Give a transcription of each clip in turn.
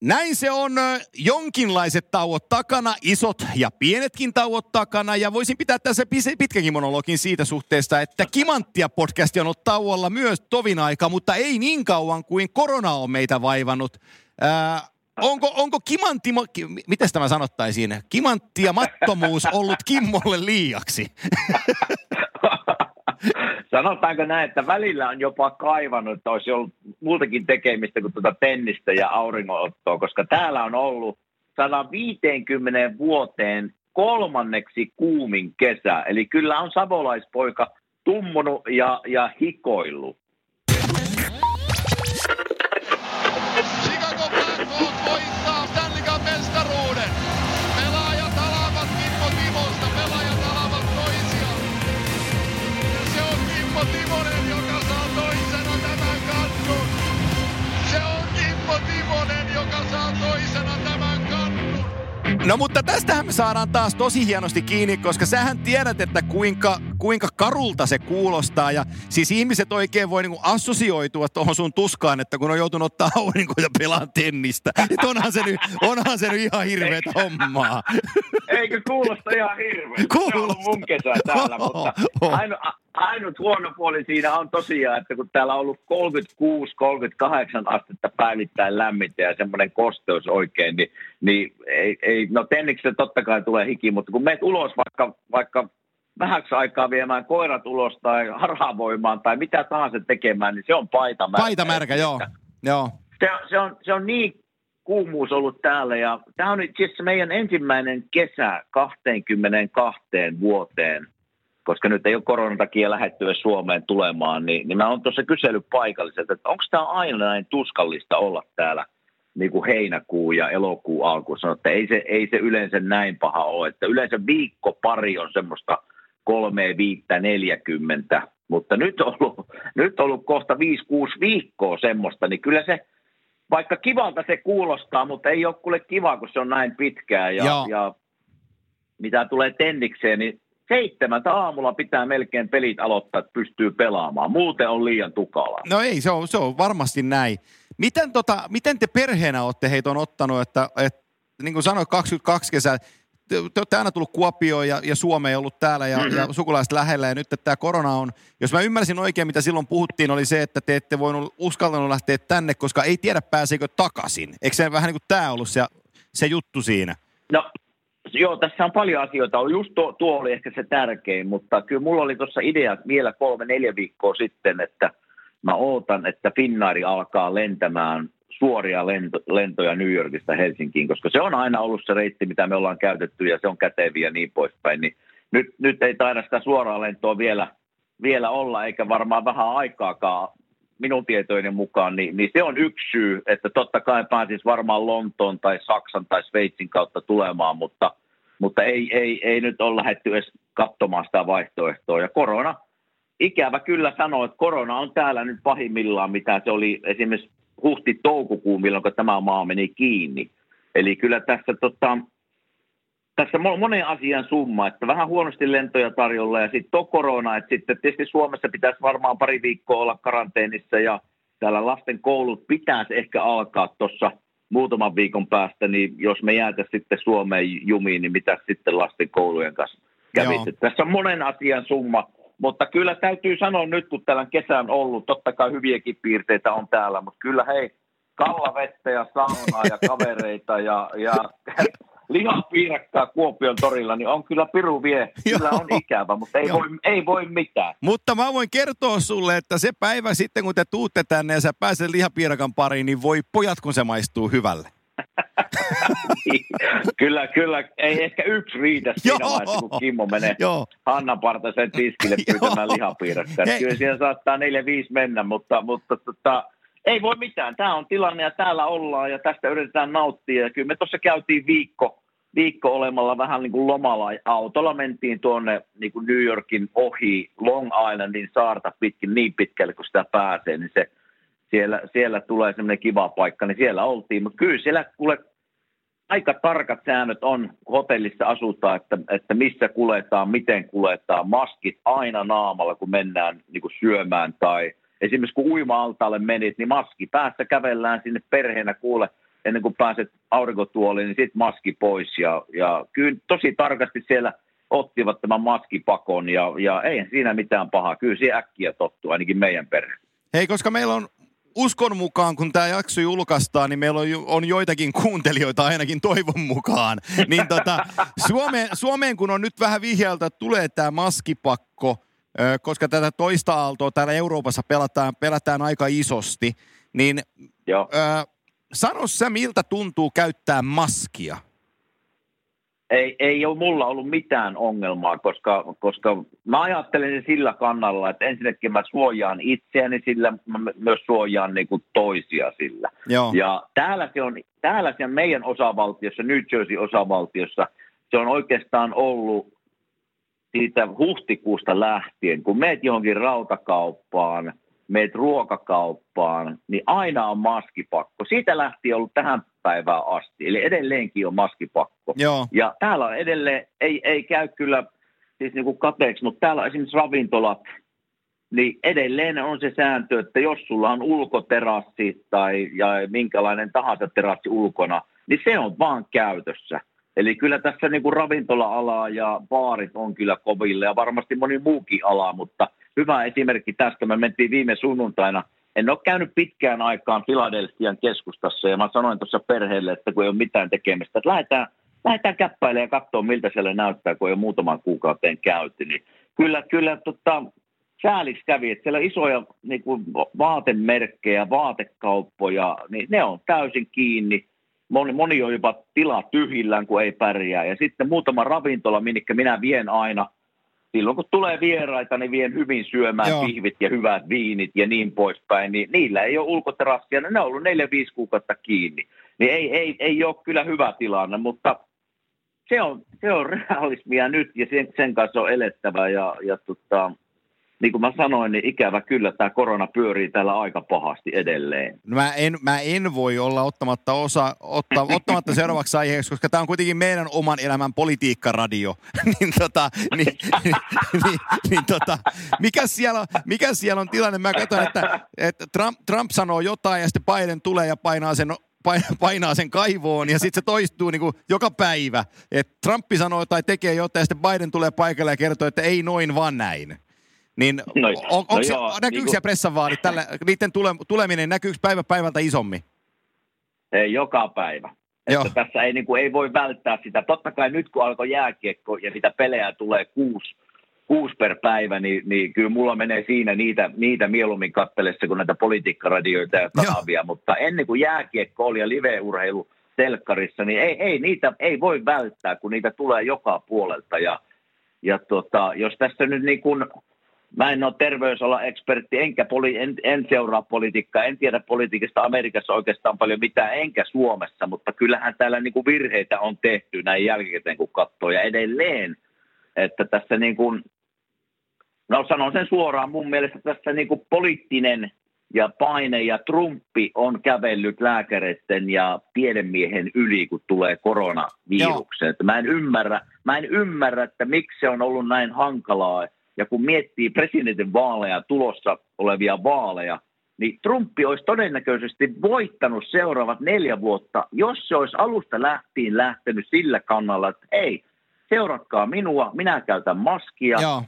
Näin se on jonkinlaiset tauot takana, isot ja pienetkin tauot takana. Ja voisin pitää tässä pitkäkin monologin siitä suhteesta, että Kimanttia podcast on ollut tauolla myös tovin aika, mutta ei niin kauan kuin korona on meitä vaivannut. Ää, onko, onko kimantti, miten tämä sanottaisiin, kimantti ja mattomuus ollut Kimmolle liiaksi? Sanotaanko näin, että välillä on jopa kaivannut, että olisi ollut muutakin tekemistä kuin tuota tennistä ja auringonottoa, koska täällä on ollut 150 vuoteen kolmanneksi kuumin kesä. Eli kyllä on savolaispoika tummunut ja, ja hikoillut. No mutta tästähän me saadaan taas tosi hienosti kiinni, koska sähän tiedät, että kuinka, kuinka karulta se kuulostaa. Ja siis ihmiset oikein voi niinku assosioitua tuohon sun tuskaan, että kun on joutunut ottaa aurinko ja pelaa tennistä. Että onhan se nyt, onhan se nyt ihan hirveetä hommaa. Eikö kuulosta ihan hirveä? Kuulosta. Se on mun kesä täällä, oh, mutta oh. aino, ainut huono puoli siinä on tosiaan, että kun täällä on ollut 36-38 astetta päivittäin lämmintä ja semmoinen kosteus oikein, niin, niin ei, ei, no tenniksen totta kai tulee hiki, mutta kun meet ulos vaikka, vaikka vähäksi aikaa viemään koirat ulos tai harhaavoimaan tai mitä tahansa tekemään, niin se on paita märkä. Paita märkä, joo. joo. Se, se, on, se on niin kuumuus ollut täällä ja tämä on itse asiassa meidän ensimmäinen kesä 22 vuoteen – koska nyt ei ole koronan takia lähettyä Suomeen tulemaan, niin, niin mä oon tuossa kysellyt paikalliselta, että onko tämä aina näin tuskallista olla täällä niin kuin heinäkuu ja elokuu alku. Sanoin, että ei se, ei se yleensä näin paha ole, että yleensä viikko pari on semmoista kolme, viittä, neljäkymmentä, mutta nyt on ollut, nyt on ollut kohta viisi, kuusi viikkoa semmoista, niin kyllä se, vaikka kivalta se kuulostaa, mutta ei ole kuule kiva, kun se on näin pitkää ja, ja mitä tulee tennikseen, niin seitsemältä aamulla pitää melkein pelit aloittaa, että pystyy pelaamaan. Muuten on liian tukala. No ei, se on, se on varmasti näin. Miten, tota, miten te perheenä olette heitä on ottanut, että, että niin kuin sanoit, 22 kesää, te, te olette aina tullut Kuopioon ja, ja Suomeen ollut täällä ja, mm-hmm. ja sukulaiset lähellä ja nyt että tämä korona on, jos mä ymmärsin oikein mitä silloin puhuttiin, oli se, että te ette voinut uskaltanut lähteä tänne, koska ei tiedä pääseekö takaisin. Eikö se vähän niin kuin tämä ollut se, se juttu siinä? No Joo, tässä on paljon asioita. Just tuo, tuo oli ehkä se tärkein, mutta kyllä mulla oli tuossa idea vielä kolme, neljä viikkoa sitten, että mä ootan, että Finnairi alkaa lentämään suoria lento, lentoja New Yorkista Helsinkiin, koska se on aina ollut se reitti, mitä me ollaan käytetty ja se on käteviä ja niin poispäin. Niin nyt, nyt ei taida sitä suoraa lentoa vielä, vielä olla, eikä varmaan vähän aikaakaan minun tietojen mukaan, niin, niin se on yksi syy, että totta kai pääsisi varmaan Lontoon tai Saksan tai Sveitsin kautta tulemaan, mutta, mutta ei, ei, ei nyt ole lähdetty edes katsomaan sitä vaihtoehtoa. Ja korona, ikävä kyllä sanoa, että korona on täällä nyt pahimmillaan, mitä se oli esimerkiksi huhti-toukokuun, milloin tämä maa meni kiinni. Eli kyllä tässä tota, tässä on monen asian summa, että vähän huonosti lentoja tarjolla ja sitten on korona, että sitten tietysti Suomessa pitäisi varmaan pari viikkoa olla karanteenissa ja täällä lasten koulut pitäisi ehkä alkaa tuossa muutaman viikon päästä, niin jos me jäätä sitten Suomeen jumiin, niin mitä sitten lasten koulujen kanssa kävisi. Tässä on monen asian summa, mutta kyllä täytyy sanoa nyt, kun täällä kesä on ollut, totta kai hyviäkin piirteitä on täällä, mutta kyllä hei, kallavettä ja saunaa ja kavereita ja, ja lihapiirakkaa Kuopion torilla, niin on kyllä piru vie. Kyllä on ikävä, mutta ei, voi, ei voi mitään. Mutta mä voin kertoa sulle, että se päivä sitten, kun te tuutte tänne ja sä pääset lihapiirakan pariin, niin voi pojat, kun se maistuu hyvälle. niin. kyllä, kyllä. Ei ehkä yksi riitä siinä Joo. vaiheessa, kun Kimmo menee Joo. Hannan Partasen tiskille pyytämään lihapiirakkaa. Kyllä siellä saattaa neljä viisi mennä, mutta, mutta tota, ei voi mitään. Tämä on tilanne ja täällä ollaan ja tästä yritetään nauttia. Ja kyllä me tuossa käytiin viikko, viikko olemalla vähän niin kuin lomalla. Autolla mentiin tuonne niin kuin New Yorkin ohi Long Islandin saarta pitkin niin pitkälle, kun sitä pääsee, niin se, siellä, siellä tulee semmoinen kiva paikka, niin siellä oltiin. Mutta kyllä siellä kuule aika tarkat säännöt on, kun hotellissa asutaan, että, että missä kuletaan, miten kuletaan, maskit aina naamalla, kun mennään niin kuin syömään tai – esimerkiksi kun uima-altaalle menit, niin maski päässä kävellään sinne perheenä kuule. ennen kuin pääset aurinkotuoliin, niin sitten maski pois. Ja, ja kyllä tosi tarkasti siellä ottivat tämän maskipakon ja, ja ei siinä mitään pahaa. Kyllä se äkkiä tottuu, ainakin meidän perhe. Hei, koska meillä on uskon mukaan, kun tämä jakso julkaistaan, niin meillä on, on joitakin kuuntelijoita ainakin toivon mukaan. Niin tota, Suomeen, Suomeen, kun on nyt vähän vihjeltä, että tulee tämä maskipakko, koska tätä toista aaltoa täällä Euroopassa pelataan, pelataan aika isosti, niin Joo. Ö, sano sä, miltä tuntuu käyttää maskia? ei, ei ole mulla ollut mitään ongelmaa, koska, koska mä ajattelen sillä kannalla, että ensinnäkin mä suojaan itseäni sillä, mä myös suojaan niin kuin toisia sillä. Joo. Ja täällä se, on, täällä se on meidän osavaltiossa, New Jersey osavaltiossa, se on oikeastaan ollut siitä huhtikuusta lähtien, kun meet johonkin rautakauppaan, meet ruokakauppaan, niin aina on maskipakko. Siitä lähtien ollut tähän päivää asti. Eli edelleenkin on maskipakko. Joo. Ja täällä on edelleen, ei, ei käy kyllä siis niin kuin kateeksi, mutta täällä on esimerkiksi ravintolat, niin edelleen on se sääntö, että jos sulla on ulkoterassi tai ja minkälainen tahansa terassi ulkona, niin se on vaan käytössä. Eli kyllä tässä niin kuin ravintola-ala ja baarit on kyllä koville ja varmasti moni muukin ala, mutta hyvä esimerkki tästä. Me mentiin viime sunnuntaina – en ole käynyt pitkään aikaan Filadelfian keskustassa ja mä sanoin tuossa perheelle, että kun ei ole mitään tekemistä, että lähdetään, lähdetään käppäilemään ja katsoa, miltä siellä näyttää, kun ei ole muutaman kuukauteen käyty. Niin kyllä, kyllä tota, sääliksi kävi, että siellä isoja niin kuin vaatemerkkejä, vaatekauppoja, niin ne on täysin kiinni. Moni, moni on jopa tila tyhjillään, kun ei pärjää. Ja sitten muutama ravintola, minne minä vien aina – silloin kun tulee vieraita, niin vien hyvin syömään Joo. pihvit ja hyvät viinit ja niin poispäin, niin niillä ei ole ulkoterassia, ne on ollut 4-5 kuukautta kiinni. Niin ei, ei, ei ole kyllä hyvä tilanne, mutta se on, se on realismia nyt ja sen, sen kanssa on elettävä ja, ja tota, niin kuin mä sanoin, niin ikävä kyllä tämä korona pyörii täällä aika pahasti edelleen. No mä, en, mä en voi olla ottamatta, osa, otta, ottamatta seuraavaksi aiheeksi, koska tämä on kuitenkin meidän oman elämän politiikkaradio. niin, tota, niin, niin, niin, niin tota, mikä, siellä, mikä siellä on tilanne? Mä katson, että, että Trump, Trump sanoo jotain ja sitten Biden tulee ja painaa sen painaa sen kaivoon ja sitten se toistuu niin kuin joka päivä. Et Trumpi sanoo tai tekee jotain ja sitten Biden tulee paikalle ja kertoo, että ei noin vaan näin. Niin no, on, no se, joo, näkyykö niin siellä pressanvaalit, tällä, niiden tule, tuleminen, näkyykö päivä päivältä isommin? Ei, joka päivä. Että tässä ei, niin kuin, ei voi välttää sitä. Totta kai nyt kun alkoi jääkiekko ja niitä pelejä tulee kuusi, kuusi per päivä, niin, niin kyllä mulla menee siinä niitä, niitä mieluummin kattelessa kuin näitä politiikkaradioita ja kanavia. Joo. Mutta ennen kuin jääkiekko oli ja live-urheilu telkkarissa, niin ei, ei, niitä ei voi välttää, kun niitä tulee joka puolelta. Ja, ja tota, jos tässä nyt niin kuin Mä en ole terveysala ekspertti, enkä poli, en, en seuraa politiikkaa, en tiedä politiikasta Amerikassa oikeastaan paljon mitään, enkä Suomessa, mutta kyllähän täällä niin kuin virheitä on tehty näin jälkikäteen, kun katsoo. Ja edelleen, että tässä niin kuin, no sanon sen suoraan, mun mielestä tässä niin kuin poliittinen ja paine ja Trumpi on kävellyt lääkäreiden ja tiedemiehen yli, kun tulee koronaviruksen. Mä en ymmärrä, mä en ymmärrä, että miksi se on ollut näin hankalaa, ja kun miettii presidentin vaaleja, tulossa olevia vaaleja, niin Trumpi olisi todennäköisesti voittanut seuraavat neljä vuotta, jos se olisi alusta lähtien lähtenyt sillä kannalla, että ei, seuratkaa minua, minä käytän maskia, Joo.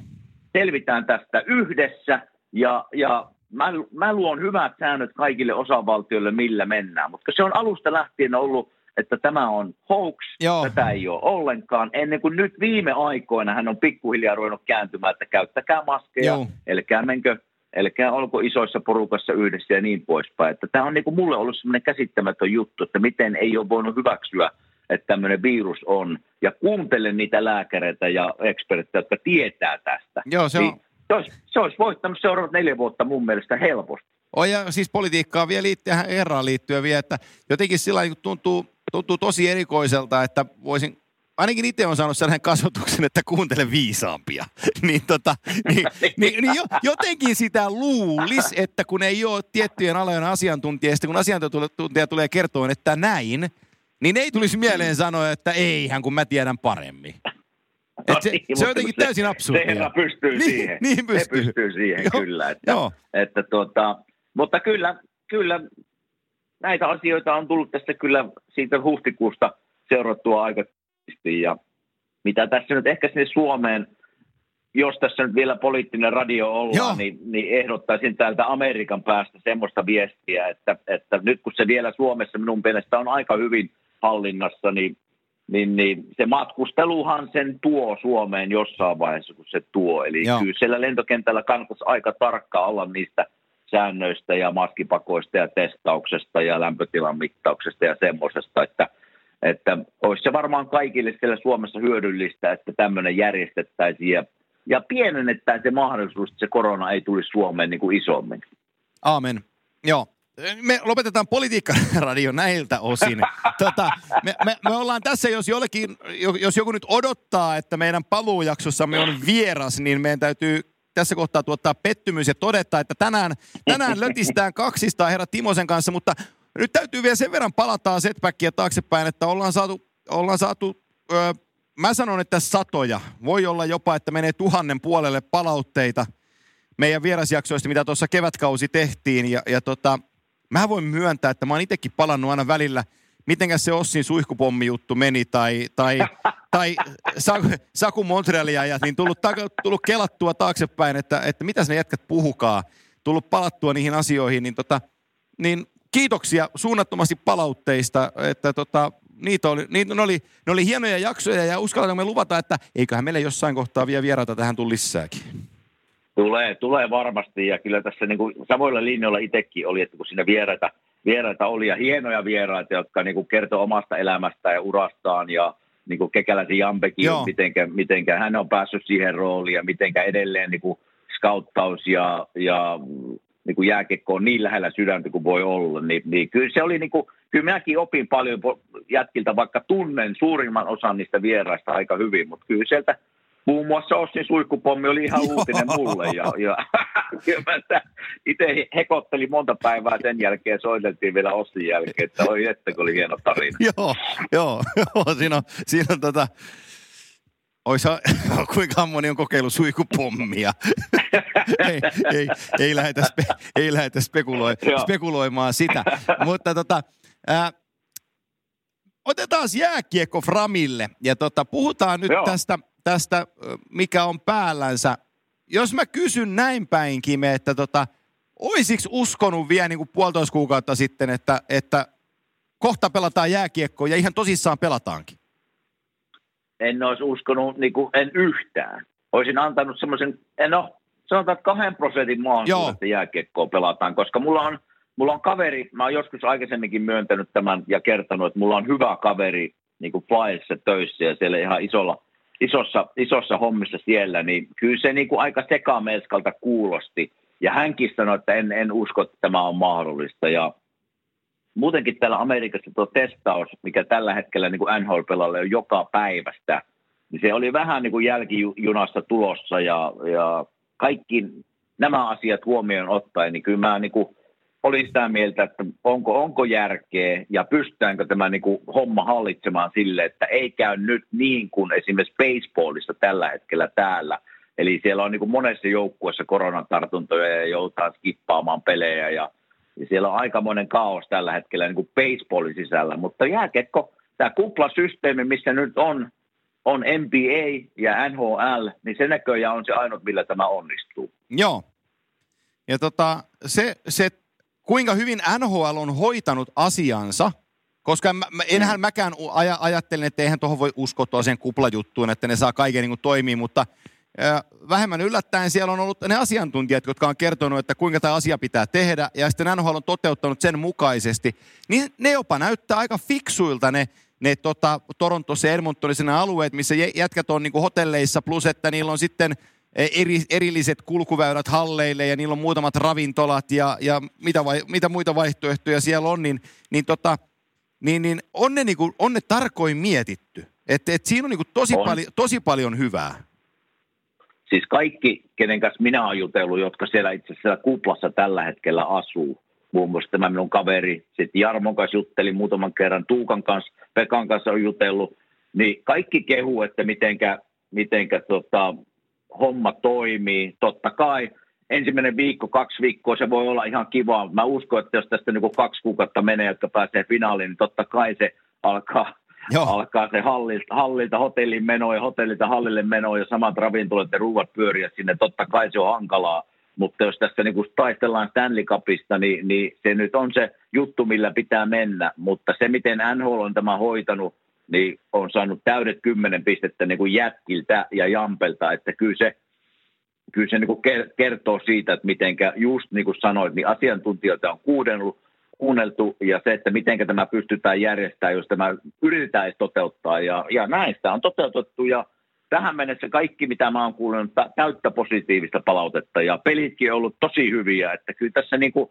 selvitään tästä yhdessä ja, ja mä, mä luon hyvät säännöt kaikille osavaltioille, millä mennään. Mutta se on alusta lähtien ollut että tämä on hoax, Joo. tätä ei ole ollenkaan. Ennen kuin nyt viime aikoina hän on pikkuhiljaa ruvennut kääntymään, että käyttäkää maskeja, Joo. elkää menkö Elkää olko isoissa porukassa yhdessä ja niin poispäin. Että tämä on niin kuin mulle ollut semmoinen käsittämätön juttu, että miten ei ole voinut hyväksyä, että tämmöinen virus on. Ja kuuntele niitä lääkäreitä ja eksperttejä, jotka tietää tästä. Joo, se, on... niin se, olisi, se olisi voittanut seuraavat neljä vuotta mun mielestä helposti. Oh, ja siis politiikkaa vielä liittyen, erään liittyen vielä, että jotenkin sillä tuntuu, tuntuu tosi erikoiselta, että voisin ainakin itse on saanut sellainen kasvatuksen, että kuuntele viisaampia. niin, tota, niin, niin, niin jo, jotenkin sitä luulis, että kun ei ole tiettyjen alojen asiantuntijasta, kun asiantuntija tulee kertoa, että näin, niin ei tulisi mieleen sanoa, että eihän kun mä tiedän paremmin. No Et se, niin, se on jotenkin se, täysin absurdia. Se herra pystyy niin, siihen. Niin pystyy. Se pystyy siihen, joo, kyllä. Että, joo. että tuota, mutta kyllä, kyllä näitä asioita on tullut tässä kyllä siitä huhtikuusta seurattua aika ja mitä tässä nyt ehkä sinne Suomeen, jos tässä nyt vielä poliittinen radio ollaan, niin, niin ehdottaisin täältä Amerikan päästä semmoista viestiä, että, että nyt kun se vielä Suomessa minun mielestä on aika hyvin hallinnassa, niin, niin, niin se matkusteluhan sen tuo Suomeen jossain vaiheessa, kun se tuo. Eli Joo. kyllä siellä lentokentällä kannattaisi aika tarkka olla niistä säännöistä ja maskipakoista ja testauksesta ja lämpötilan mittauksesta ja semmoisesta, että – että olisi se varmaan kaikille siellä Suomessa hyödyllistä, että tämmöinen järjestettäisiin ja, ja pienennettäisiin se mahdollisuus, että se korona ei tulisi Suomeen niin kuin isommin. Aamen. Joo. Me lopetetaan politiikkaradio näiltä osin. Tota, me, me, me ollaan tässä, jos, jollekin, jos joku nyt odottaa, että meidän paluujaksossamme on vieras, niin meidän täytyy tässä kohtaa tuottaa pettymys ja todeta, että tänään, tänään lötistään kaksistaan herra Timosen kanssa, mutta nyt täytyy vielä sen verran palata setbackia taaksepäin, että ollaan saatu, ollaan saatu öö, mä sanon, että satoja. Voi olla jopa, että menee tuhannen puolelle palautteita meidän vierasjaksoista, mitä tuossa kevätkausi tehtiin. Ja, ja tota, mä voin myöntää, että mä oon itsekin palannut aina välillä, mitenkäs se Ossin suihkupommi-juttu meni, tai, tai, tai Saku, Montrealia ja niin tullut, tullut kelattua taaksepäin, että, että mitä ne jätkät puhukaa, tullut palattua niihin asioihin, niin, tota, niin kiitoksia suunnattomasti palautteista, että tota, niitä oli, niitä, ne, oli, ne oli hienoja jaksoja ja uskallamme luvata, että eiköhän meille jossain kohtaa vielä vieraita tähän tule lisääkin. Tulee, tulee varmasti ja kyllä tässä niin kuin samoilla linjoilla itsekin oli, että kun siinä vieraita, vieraita oli ja hienoja vieraita, jotka niin kuin kertoo omasta elämästään ja urastaan ja niin kuin Kekäläisen Jampekin, mitenkä, mitenkä hän on päässyt siihen rooliin ja mitenkä edelleen niin kuin skauttaus ja, ja niin kuin jääkiekko on niin lähellä sydäntä kuin voi olla, niin, niin kyllä se oli niin kuin, kyllä minäkin opin paljon jätkiltä, vaikka tunnen suurimman osan niistä vieraista aika hyvin, mutta kyllä sieltä muun muassa Ossin suihkupommi oli ihan uutinen mulle ja, ja itse hekottelin monta päivää sen jälkeen soiteltiin vielä Ossin jälkeen, että oi että oli hieno tarina. joo, joo, joo, siinä on, siinä on tota, Ois, kuinka moni on kokeillut suikupommia? ei, ei, ei, lähdetä spe, ei lähdetä spekuloi, spekuloimaan sitä. Mutta tota, ää, otetaan jääkiekko Framille ja tota, puhutaan nyt tästä, tästä, mikä on päällänsä. Jos mä kysyn näin päin, Kime, että tota, oisiksi uskonut vielä niin kuin puolitoista kuukautta sitten, että, että kohta pelataan jääkiekkoa ja ihan tosissaan pelataankin? en olisi uskonut niin kuin, en yhtään. Olisin antanut semmoisen, no sanotaan kahden prosentin mahdollisuuden, että jääkiekkoa pelataan, koska mulla on, mulla on kaveri, mä oon joskus aikaisemminkin myöntänyt tämän ja kertonut, että mulla on hyvä kaveri niin kuin Flyerissa töissä ja siellä ihan isolla, isossa, isossa hommissa siellä, niin kyllä se niin kuin aika sekamelskalta kuulosti. Ja hänkin sanoi, että en, en usko, että tämä on mahdollista. Ja muutenkin täällä Amerikassa tuo testaus, mikä tällä hetkellä niin kuin NHL-pelalle on joka päivästä, niin se oli vähän niin kuin jälkijunassa tulossa ja, ja kaikki nämä asiat huomioon ottaen, niin kyllä mä niin kuin olin sitä mieltä, että onko, onko järkeä ja pystytäänkö tämä niin kuin homma hallitsemaan sille, että ei käy nyt niin kuin esimerkiksi baseballissa tällä hetkellä täällä. Eli siellä on niin kuin monessa joukkueessa koronatartuntoja ja joutaa skippaamaan pelejä ja ja siellä on aikamoinen kaos tällä hetkellä niin kuin baseballin sisällä, mutta jääkekko, tämä kuplasysteemi, missä nyt on, on NBA ja NHL, niin se näköjään on se ainut, millä tämä onnistuu. Joo. Ja tota, se, se, kuinka hyvin NHL on hoitanut asiansa, koska mä, mä, enhän mm. mäkään aj- ajattelin, että eihän tuohon voi uskoa sen kuplajuttuun, että ne saa kaiken niin toimii, mutta – vähemmän yllättäen siellä on ollut ne asiantuntijat, jotka on kertonut, että kuinka tämä asia pitää tehdä, ja sitten NHL on toteuttanut sen mukaisesti, niin ne jopa näyttää aika fiksuilta ne, ne tota, Torontossa ja Edmontonissa ne alueet, missä jätkät on niin kuin hotelleissa, plus että niillä on sitten eri, erilliset kulkuväylät halleille ja niillä on muutamat ravintolat ja, ja mitä, vai, mitä muita vaihtoehtoja siellä on, niin, niin, tota, niin, niin on, ne, niin kuin, on ne tarkoin mietitty. Että et siinä on niin kuin tosi, on. Pali, tosi paljon hyvää. Siis kaikki, kenen kanssa minä olen jutellut, jotka siellä itse asiassa kuplassa tällä hetkellä asuu, muun muassa tämä minun kaveri, sitten Jarmon kanssa juttelin muutaman kerran, Tuukan kanssa, Pekan kanssa on jutellut, niin kaikki kehu, että mitenkä, mitenkä tota, homma toimii. Totta kai ensimmäinen viikko, kaksi viikkoa, se voi olla ihan kiva. Mä uskon, että jos tästä niin kaksi kuukautta menee, jotka pääsee finaaliin, niin totta kai se alkaa, Joo. alkaa se hallilta, hallilta hotellin meno ja hotellilta hallille meno ja samat ravintolat ja ruuat pyöriä sinne. Totta kai se on hankalaa, mutta jos tässä niin taistellaan Stanley Cupista, niin, niin se nyt on se juttu, millä pitää mennä. Mutta se, miten NHL on tämä hoitanut, niin on saanut täydet kymmenen pistettä niin kuin jätkiltä ja jampelta, että kyllä se, kyllä se niin kuin kertoo siitä, että mitenkä just niin kuin sanoit, niin asiantuntijoita on kuunnellut, kuunneltu ja se, että miten tämä pystytään järjestämään, jos tämä yritetään edes toteuttaa. Ja, ja näistä on toteutettu ja tähän mennessä kaikki, mitä mä oon kuullut, täyttä positiivista palautetta. Ja pelitkin on ollut tosi hyviä, että kyllä tässä niin kuin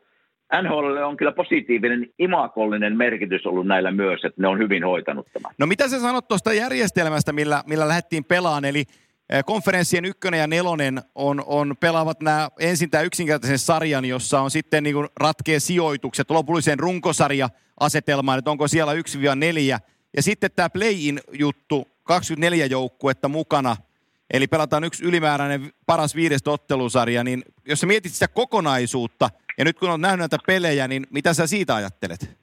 NHL on kyllä positiivinen, imakollinen merkitys ollut näillä myös, että ne on hyvin hoitanut tämän. No mitä sä sanot tuosta järjestelmästä, millä, millä lähdettiin pelaan, eli eh, konferenssien ykkönen ja nelonen on, on pelaavat nämä ensin tämä yksinkertaisen sarjan, jossa on sitten niin ratkee sijoitukset, lopulliseen runkosarja asetelmaan, että onko siellä 1-4, ja sitten tämä play-in juttu, 24 joukkuetta mukana, eli pelataan yksi ylimääräinen paras viides ottelusarja, niin jos sä mietit sitä kokonaisuutta, ja nyt kun on nähnyt näitä pelejä, niin mitä sä siitä ajattelet?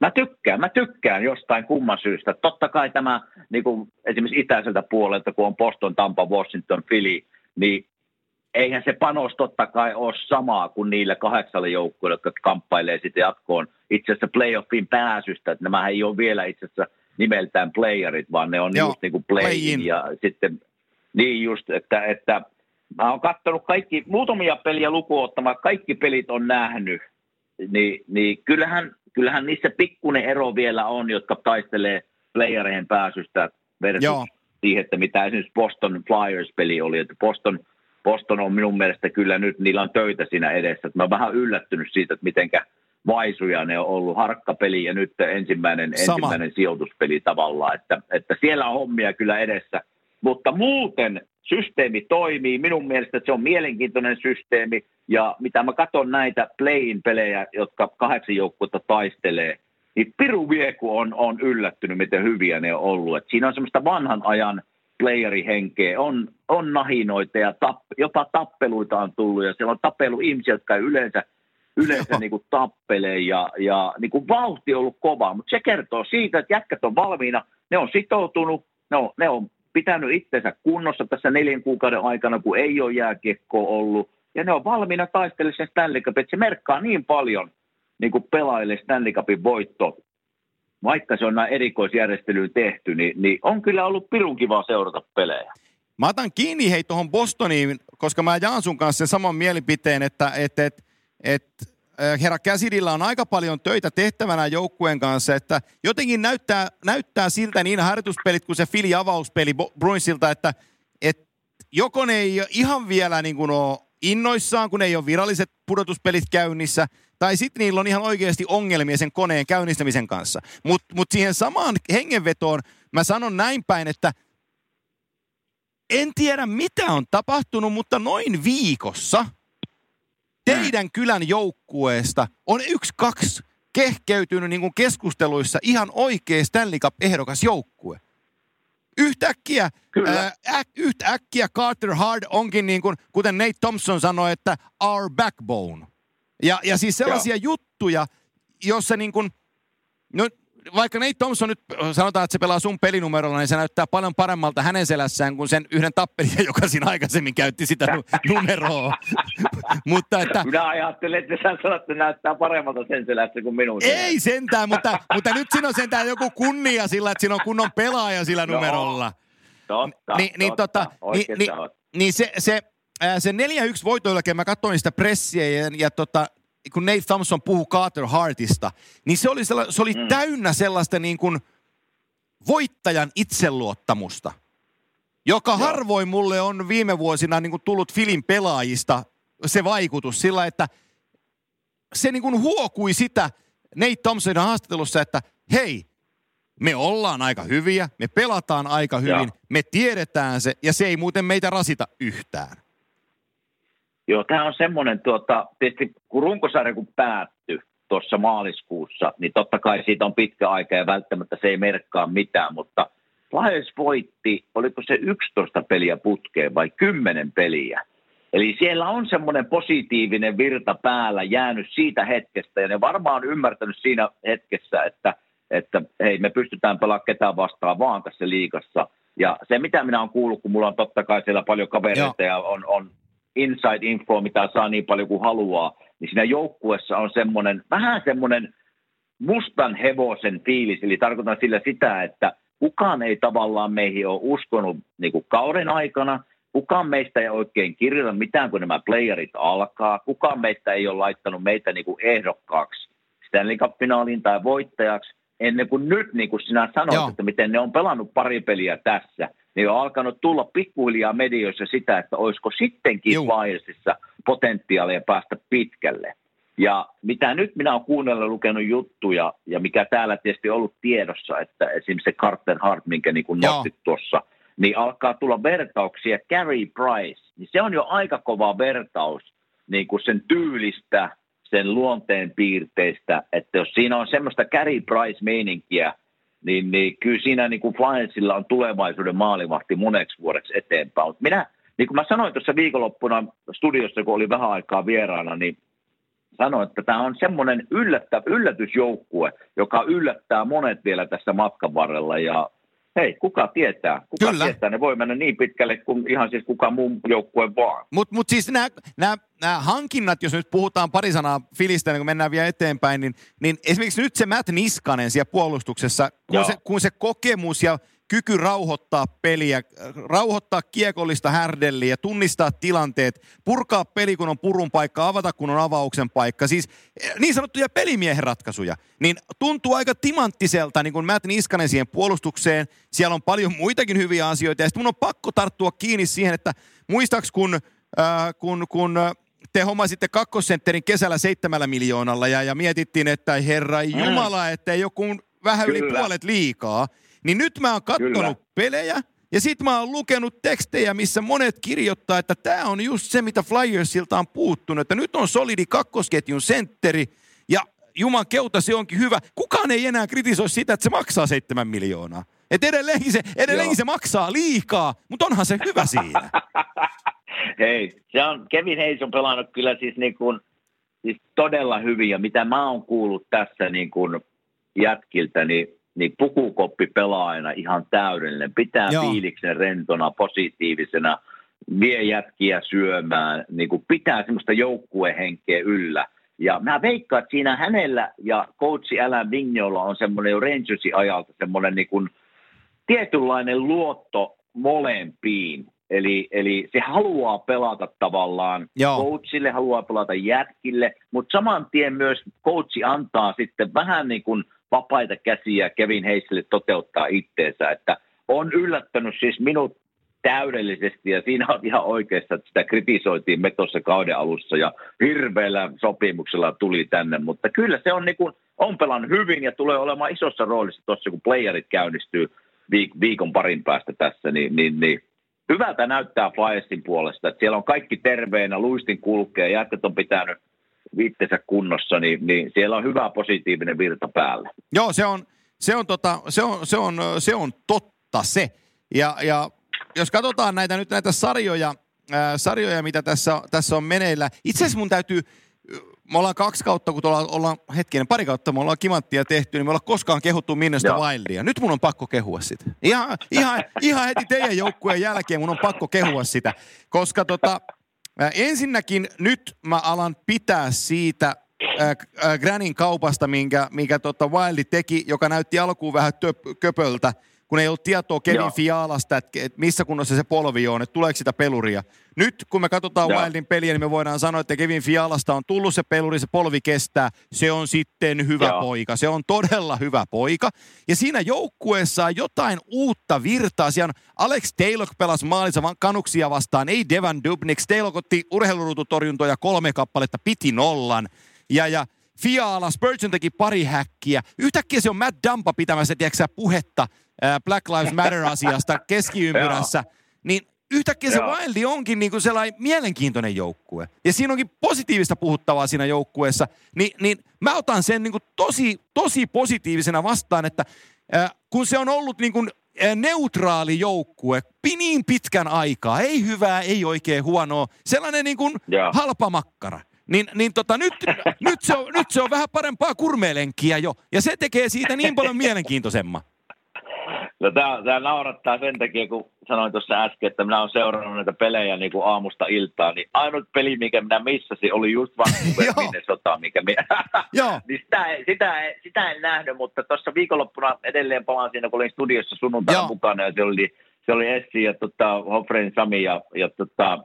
Mä tykkään, mä tykkään jostain kumman syystä. Totta kai tämä niin kuin esimerkiksi itäiseltä puolelta, kun on Boston, Tampa, Washington, Philly, niin eihän se panos totta kai ole samaa kuin niillä kahdeksalle joukkueille, jotka kamppailee sitten jatkoon itse asiassa playoffin pääsystä. Että nämä ei ole vielä itse asiassa nimeltään playerit, vaan ne on Joo, just niin kuin play, play ja sitten niin just, että, että mä oon katsonut kaikki, muutamia peliä lukuottamaan, kaikki pelit on nähnyt, niin, niin kyllähän, kyllähän niissä pikkuinen ero vielä on, jotka taistelee playereen pääsystä versus Joo. siihen, että mitä esimerkiksi Boston Flyers-peli oli, että Boston, Boston on minun mielestä kyllä nyt, niillä on töitä siinä edessä. Mä oon vähän yllättynyt siitä, että mitenkä vaisuja ne on ollut harkkapeli ja nyt ensimmäinen, ensimmäinen sijoituspeli tavallaan, että, että siellä on hommia kyllä edessä. Mutta muuten systeemi toimii. Minun mielestä se on mielenkiintoinen systeemi. Ja mitä mä katson näitä play pelejä, jotka kahdeksan joukkuetta taistelee, niin Piru Vieku on, on yllättynyt, miten hyviä ne on ollut. Et siinä on semmoista vanhan ajan playerihenkeä, on, on nahinoita ja tap, jopa tappeluita on tullut. Ja siellä on tappelu ihmisiä, jotka ei yleensä, yleensä niin kuin tappelee ja, ja niin kuin vauhti on ollut kova. Mutta se kertoo siitä, että jätkät on valmiina, ne on sitoutunut, ne on, ne on pitänyt itsensä kunnossa tässä neljän kuukauden aikana, kun ei ole jääkiekkoa ollut. Ja ne on valmiina taistelemaan sen Stanley että se merkkaa niin paljon niin kuin pelaajille Stanley Cupin voitto, vaikka se on näin erikoisjärjestelyyn tehty, niin, niin on kyllä ollut pirun kiva seurata pelejä. Mä otan kiinni hei tuohon Bostoniin, koska mä jaan sun kanssa sen saman mielipiteen, että, että, että, että herra Käsidillä on aika paljon töitä tehtävänä joukkueen kanssa, että jotenkin näyttää, näyttää siltä niin harjoituspelit kuin se Fili avauspeli Bruinsilta, että, että joko ne ei ihan vielä niin kuin ole innoissaan, kun ei ole viralliset pudotuspelit käynnissä, tai sitten niillä on ihan oikeasti ongelmia sen koneen käynnistämisen kanssa. Mutta mut siihen samaan hengenvetoon mä sanon näin päin, että en tiedä mitä on tapahtunut, mutta noin viikossa – teidän kylän joukkueesta on yksi, kaksi kehkeytynyt niin kuin keskusteluissa ihan oikea Stanley Cup-ehdokas joukkue. Yhtäkkiä, ää, äk, yhtäkkiä Carter Hard onkin niin kuin, kuten Nate Thompson sanoi, että our backbone. Ja, ja siis sellaisia Joo. juttuja, jossa niin kuin, no vaikka Nate Thompson nyt sanotaan, että se pelaa sun pelinumerolla, niin se näyttää paljon paremmalta hänen selässään kuin sen yhden tappelijan, joka siinä aikaisemmin käytti sitä numeroa. mutta että... Minä ajattelen, että sä sanot, että näyttää paremmalta sen selässä kuin minun. Ei sentään, mutta, mutta nyt siinä on sentään joku kunnia sillä, että siinä on kunnon pelaaja sillä numerolla. Totta, Ni, niin, totta, tota, niin se, se, se 4-1 voitoilla, mä katsoin sitä pressiä ja, ja tota, kun Nate Thompson puhuu Carter Hartista, niin se oli, se oli mm. täynnä sellaista niin kuin voittajan itseluottamusta, joka Joo. harvoin mulle on viime vuosina niin kuin tullut filin pelaajista se vaikutus sillä, että se niin kuin huokui sitä Nate Thompsonin haastattelussa, että hei, me ollaan aika hyviä, me pelataan aika hyvin, Joo. me tiedetään se ja se ei muuten meitä rasita yhtään. Joo, tämä on semmoinen, tuota, tietysti kun runkosarja kun päättyi tuossa maaliskuussa, niin totta kai siitä on pitkä aika ja välttämättä se ei merkkaa mitään, mutta Flyers voitti, oliko se 11 peliä putkeen vai 10 peliä. Eli siellä on semmoinen positiivinen virta päällä jäänyt siitä hetkestä, ja ne varmaan on ymmärtänyt siinä hetkessä, että, että hei, me pystytään pelaamaan ketään vastaan vaan tässä liikassa. Ja se, mitä minä olen kuullut, kun mulla on totta kai siellä paljon kavereita Joo. ja on, on inside info, mitä saa niin paljon kuin haluaa, niin siinä joukkuessa on semmoinen, vähän semmoinen mustan hevosen fiilis, eli tarkoitan sillä sitä, että kukaan ei tavallaan meihin ole uskonut niin kuin kauden aikana, kukaan meistä ei oikein kirjoita mitään, kun nämä playerit alkaa, kukaan meistä ei ole laittanut meitä niin kuin ehdokkaaksi Stanley Cup-finaaliin tai voittajaksi, ennen kuin nyt, niin kuin sinä sanoit, Joo. että miten ne on pelannut pari peliä tässä, niin on alkanut tulla pikkuhiljaa medioissa sitä, että olisiko sittenkin Wilesissa potentiaalia päästä pitkälle. Ja mitä nyt minä olen kuunnellut lukenut juttuja, ja mikä täällä tietysti on ollut tiedossa, että esimerkiksi se Carter Hart, minkä niin kuin nostit tuossa, niin alkaa tulla vertauksia Carey Price. Niin se on jo aika kova vertaus niin kuin sen tyylistä, sen luonteen piirteistä, että jos siinä on semmoista Carey Price-meininkiä, niin, niin kyllä siinä niin kuin Flyersilla on tulevaisuuden maalivahti moneksi vuodeksi eteenpäin. Mutta minä, niin kuin mä sanoin tuossa viikonloppuna studiossa, kun oli vähän aikaa vieraana, niin sanoin, että tämä on semmoinen yllättä, yllätysjoukkue, joka yllättää monet vielä tässä matkan varrella ja hei, kuka tietää? Kuka Kyllä. tietää? Ne voi mennä niin pitkälle kuin ihan siis kuka muun joukkue vaan. Mutta mut siis nämä hankinnat, jos nyt puhutaan pari sanaa Filistä, niin kun mennään vielä eteenpäin, niin, niin esimerkiksi nyt se Matt Niskanen siellä puolustuksessa, kun, se, kun se kokemus ja – kyky rauhoittaa peliä, rauhoittaa kiekollista härdelliä, tunnistaa tilanteet, purkaa peli, kun on purun paikka, avata, kun on avauksen paikka. Siis eh, niin sanottuja pelimiehen ratkaisuja. Niin tuntuu aika timanttiselta, niin kuin Matt Niskanen siihen puolustukseen. Siellä on paljon muitakin hyviä asioita. Ja sitten mun on pakko tarttua kiinni siihen, että muistaaks kun, äh, kun, kun te hommasitte kakkosentterin kesällä seitsemällä miljoonalla ja, ja mietittiin, että herra Jumala, että joku vähän Kyllä. yli puolet liikaa – niin nyt mä oon kattonut Kyllä. pelejä, ja sitten mä oon lukenut tekstejä, missä monet kirjoittaa, että tämä on just se, mitä Flyersilta on puuttunut. Että nyt on solidi kakkosketjun sentteri, ja Juman keuta se onkin hyvä. Kukaan ei enää kritisoi sitä, että se maksaa 7 miljoonaa. Et edelleenkin se, edelleenkin se maksaa liikaa, mutta onhan se hyvä siinä. Hei, se on, Kevin Hayes on pelannut kyllä siis, niin kuin, siis todella hyvin, ja mitä mä oon kuullut tässä niin kuin jätkiltä, niin niin pukukoppi pelaajana ihan täydellinen. Pitää Joo. fiiliksen rentona, positiivisena, vie jätkiä syömään, niin kuin pitää semmoista joukkuehenkeä yllä. Ja mä veikkaan, että siinä hänellä ja coachi Alan Vignolla on semmoinen jo Rangersin ajalta semmoinen niin kuin tietynlainen luotto molempiin. Eli, eli se haluaa pelata tavallaan Joo. coachille, haluaa pelata jätkille, mutta saman tien myös coachi antaa sitten vähän niin kuin vapaita käsiä Kevin Heiselle toteuttaa itteensä, että on yllättänyt siis minut täydellisesti ja siinä on ihan oikeassa, että sitä kritisoitiin me tuossa kauden alussa ja hirveällä sopimuksella tuli tänne, mutta kyllä se on, niin kuin, on pelannut hyvin ja tulee olemaan isossa roolissa tuossa, kun playerit käynnistyy viik- viikon parin päästä tässä, niin, niin, niin hyvältä näyttää Flyersin puolesta, että siellä on kaikki terveenä, luistin kulkee, jätkät on pitänyt viittensä kunnossa, niin, niin siellä on hyvä positiivinen virta päällä. Joo, se on, se on, tota, se on, se on, se on totta se. Ja, ja jos katsotaan näitä nyt näitä sarjoja, ää, sarjoja mitä tässä, tässä on meneillä. Itse asiassa mun täytyy, me ollaan kaksi kautta, kun ollaan, ollaan hetkinen, pari kautta me ollaan kimanttia tehty, niin me ollaan koskaan kehuttu Minnestä Wildia. Nyt mun on pakko kehua sitä. Ihan, ihan, ihan heti teidän joukkueen jälkeen mun on pakko kehua sitä, koska tota, Ensinnäkin nyt mä alan pitää siitä äh, Granin kaupasta, minkä, minkä tota Wildi teki, joka näytti alkuun vähän töp, köpöltä – kun ei ollut tietoa Kevin Joo. Fialasta, että, että missä kunnossa se polvi on, että tuleeko sitä peluria. Nyt kun me katsotaan Joo. Wildin peliä, niin me voidaan sanoa, että Kevin Fialasta on tullut se peluri, se polvi kestää. Se on sitten hyvä Joo. poika. Se on todella hyvä poika. Ja siinä joukkueessa on jotain uutta virtaa. Siellä on Alex Taylor pelasi maalissa kanuksia vastaan, ei Devan Dubnik. Taylor otti urheiluruututorjuntoja kolme kappaletta, piti nollan. Ja, ja Fiala, Spurgeon teki pari häkkiä. Yhtäkkiä se on Matt Dampa pitämässä, tiedätkö puhetta Black Lives Matter-asiasta keskiympyrässä, niin yhtäkkiä se Wildi onkin niin kuin sellainen mielenkiintoinen joukkue. Ja siinä onkin positiivista puhuttavaa siinä joukkueessa. Ni, niin mä otan sen niin kuin tosi, tosi positiivisena vastaan, että äh, kun se on ollut niin kuin neutraali joukkue niin pitkän aikaa. Ei hyvää, ei oikein huonoa. Sellainen niin kuin halpa makkara. Niin, niin tota, nyt, nyt, se on, nyt se on vähän parempaa kurmeelenkiä jo. Ja se tekee siitä niin paljon mielenkiintoisemman. No tämä, tämä naurattaa sen takia, kun sanoin tuossa äsken, että minä olen seurannut näitä pelejä niin kuin aamusta iltaan, niin ainut peli, mikä minä missasin, oli just Vancouver Minnesota, mikä minä... Joo. niin sitä, sitä, sitä, en nähnyt, mutta tuossa viikonloppuna edelleen palaan siinä, kun olin studiossa sunnuntaina Joo. mukana, ja se oli, se oli Essi ja tota, Hoffren Sami ja, ja tota,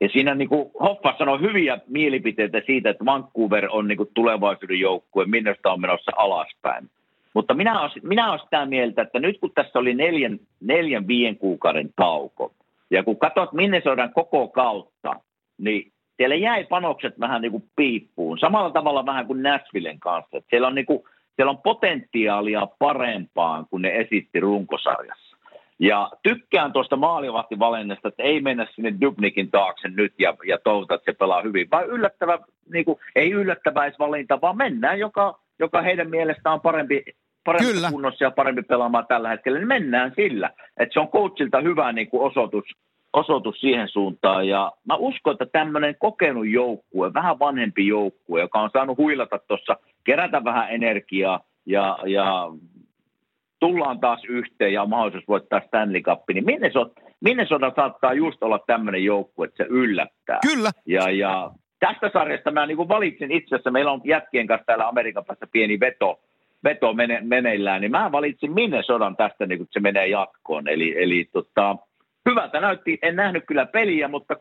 ja siinä niin kuin Hoffa sanoi hyviä mielipiteitä siitä, että Vancouver on niin kuin tulevaisuuden joukkue, Minnesota on menossa alaspäin. Mutta minä olen, minä olen sitä mieltä, että nyt kun tässä oli neljän, neljän viien kuukauden tauko, ja kun katsot Minnesotan koko kautta, niin siellä jäi panokset vähän niin kuin piippuun. Samalla tavalla vähän kuin Nashvillen kanssa. Että siellä, on niin kuin, siellä on potentiaalia parempaan kuin ne esitti runkosarjassa. Ja tykkään tuosta maalivahtivalennesta, että ei mennä sinne Dubnikin taakse nyt ja, ja toivota, että se pelaa hyvin. Vai yllättävä, niin kuin, ei yllättäväisvalinta, vaan mennään, joka, joka heidän mielestään on parempi parempi Kyllä. kunnossa ja parempi pelaamaan tällä hetkellä, niin mennään sillä. Että se on coachilta hyvä niin kuin osoitus, osoitus siihen suuntaan. Ja mä uskon, että tämmöinen kokenut joukkue, vähän vanhempi joukkue, joka on saanut huilata tuossa, kerätä vähän energiaa ja, ja tullaan taas yhteen ja on mahdollisuus voittaa Stanley Cup, niin Minnesota, Minnesota saattaa just olla tämmöinen joukkue, että se yllättää. Kyllä. Ja, ja tästä sarjasta mä niin valitsin itse asiassa, meillä on jätkien kanssa täällä Amerikan päässä pieni veto, veto mene, meneillään, niin mä valitsin sodan tästä, niin kun se menee jatkoon. Eli, eli tota, hyvältä näytti, en nähnyt kyllä peliä, mutta 3-0,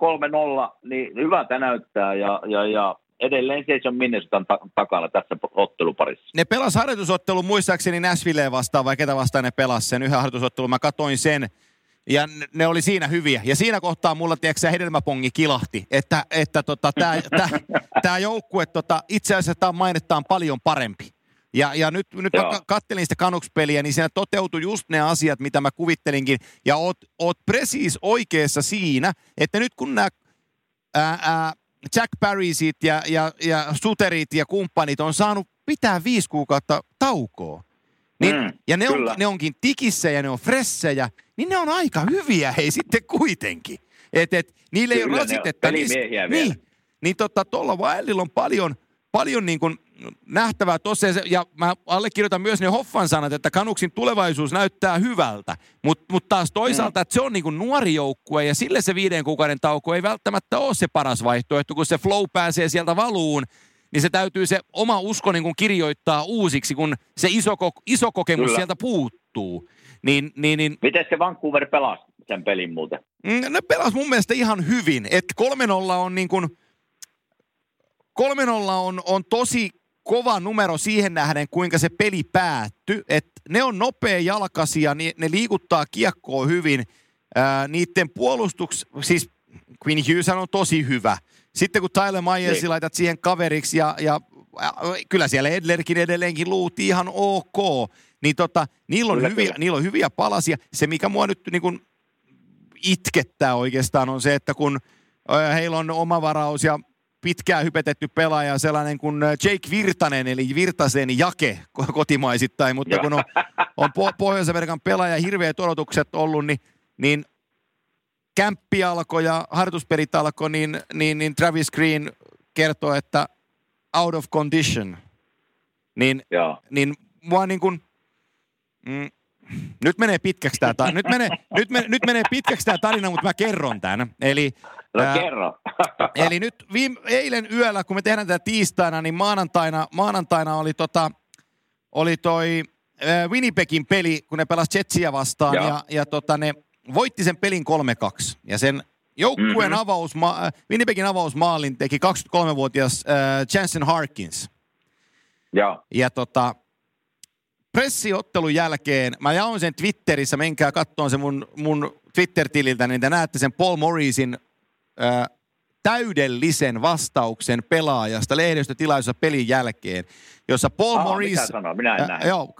niin hyvältä näyttää ja, ja, ja edelleen se on Minnesotan ta- takana tässä otteluparissa. Ne pelas harjoitusottelu muistaakseni Nashvilleen vastaan, vai ketä vastaan ne pelas sen yhden harjoitusottelun. Mä katoin sen, ja ne oli siinä hyviä. Ja siinä kohtaa mulla, tiedätkö hedelmäpongi kilahti, että, että tota, tämä joukkue tota, itse asiassa tämä mainettaan paljon parempi. Ja, ja nyt, nyt mä kattelin sitä Canucks-peliä, niin siinä toteutui just ne asiat, mitä mä kuvittelinkin. Ja oot, oot presiis oikeassa siinä, että nyt kun nämä ää, ää, Jack Parrisit ja, ja, ja Suterit ja kumppanit on saanut pitää viisi kuukautta taukoa, niin, mm, ja ne, on, ne onkin tikissä ja ne on fressejä, niin ne on aika hyviä hei sitten kuitenkin. Et, et, niille ei ole rasitetta. Niin, niin, niin tota, tuolla Wildilla on paljon, paljon niin kuin nähtävää tosiaan, ja mä allekirjoitan myös ne Hoffan sanat, että Kanuksin tulevaisuus näyttää hyvältä, mutta mut taas toisaalta, mm. että se on niin kuin nuori joukkue, ja sille se viiden kuukauden tauko ei välttämättä ole se paras vaihtoehto, kun se flow pääsee sieltä valuun, niin se täytyy se oma usko niin kuin kirjoittaa uusiksi, kun se iso, iso kokemus Kyllä. sieltä puuttuu. Niin, niin, niin... Miten se Vancouver pelasi sen pelin muuten? Mm, ne pelasi mun mielestä ihan hyvin. Että 3-0 on niin kuin, 3-0 on, on tosi kova numero siihen nähden, kuinka se peli päättyi. Et ne on nopea jalkasia, ne, ne liikuttaa kiekkoa hyvin. Ää, niiden puolustuks, siis Queen Hughes on tosi hyvä. Sitten kun Tyler Myers niin. laitat siihen kaveriksi ja, ja kyllä siellä Edlerkin edelleenkin luutti ihan ok, niin tota, niillä, on kyllä, hyviä, kyllä. niillä on hyviä palasia. Se, mikä mua nyt niin kun itkettää oikeastaan, on se, että kun heillä on oma varaus ja pitkään hypetetty pelaaja, sellainen kuin äh, Jake Virtanen, eli Virtasen jake kotimaisittain, mutta kun on, on Pohjois-Amerikan pelaaja, hirveät odotukset ollut, niin, niin kämppi alkoi ja harjoituspelit alkoi, niin, niin, niin Travis Green kertoo, että out of condition. Niin, niin mua niin kuin, mm, nyt menee pitkäksi tämä, ta- nyt, menee, nyt, menee, nyt menee pitkäksi tämä tarina, mutta mä kerron tämän. Eli, no ää, kerro. eli nyt viime, eilen yöllä, kun me tehdään tätä tiistaina, niin maanantaina, maanantaina oli, tota, oli toi ää, Winnipegin peli, kun ne pelasivat Jetsiä vastaan, ja, ja, ja tota, ne voitti sen pelin 3-2. Ja sen joukkueen mm-hmm. avaus, Winnipegin avausmaalin teki 23-vuotias äh, Jansen Harkins. Ja, ja tota, pressiottelun jälkeen, mä jaoin sen Twitterissä, menkää katsomaan se mun, mun Twitter-tililtä, niin te näette sen Paul Morrisin täydellisen vastauksen pelaajasta lehdistötilaisuudessa pelin jälkeen, jossa Paul Morris... Mitä Minä en äh, joo,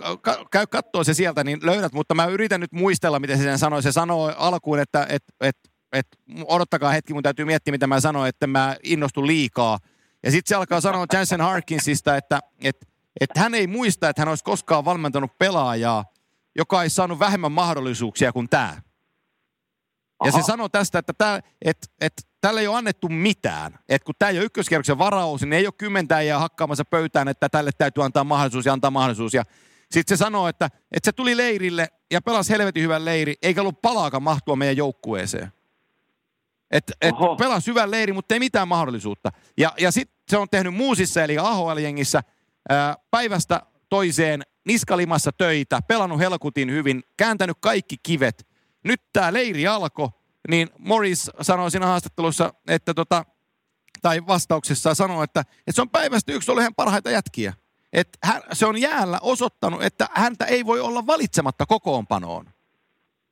käy katsoa se sieltä, niin löydät, mutta mä yritän nyt muistella, miten se sen sanoi. Se sanoi alkuun, että et, et, et, odottakaa hetki, mun täytyy miettiä, mitä mä sanoin, että mä innostun liikaa. Ja sitten se alkaa sanoa Jansen Harkinsista, että et, et hän ei muista, että hän olisi koskaan valmentanut pelaajaa, joka ei saanut vähemmän mahdollisuuksia kuin tämä. Ja se sanoi tästä, että tää, et, et, tällä ei ole annettu mitään. Että kun tämä ei ole ykköskierroksen varaus, niin ei ole kymmentä hakkaamassa pöytään, että tälle täytyy antaa mahdollisuus ja antaa mahdollisuus. Ja sitten se sanoo, että, että se tuli leirille ja pelasi helvetin hyvän leiri, eikä ollut palaakaan mahtua meidän joukkueeseen. Että et pelasi hyvän leiri, mutta ei mitään mahdollisuutta. Ja, ja sitten se on tehnyt muusissa, eli AHL-jengissä, ää, päivästä toiseen niskalimassa töitä, pelannut helkutin hyvin, kääntänyt kaikki kivet. Nyt tämä leiri alkoi, niin Morris sanoi siinä haastattelussa, että tota, tai vastauksessa sanoi, että, että se on päivästä yksi ollut ihan parhaita jätkiä. Että hän, se on jäällä osoittanut, että häntä ei voi olla valitsematta kokoonpanoon.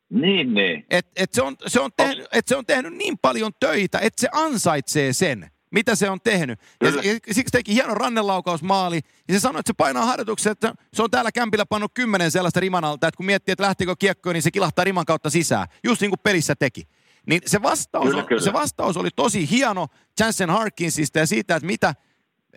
Niin, niin. Et, et se, on, se, on tehnyt, et se on tehnyt niin paljon töitä, että se ansaitsee sen, mitä se on tehnyt. Ja, ja siksi teki hieno rannelaukausmaali. Ja se sanoi, että se painaa harjoituksen, että se on täällä kämpillä pannut kymmenen sellaista riman alta, että kun miettii, että lähtikö kiekkoon, niin se kilahtaa riman kautta sisään. Just niin kuin pelissä teki. Niin se vastaus, kyllä, kyllä. se vastaus oli tosi hieno Jansen Harkinsista ja siitä, että mitä,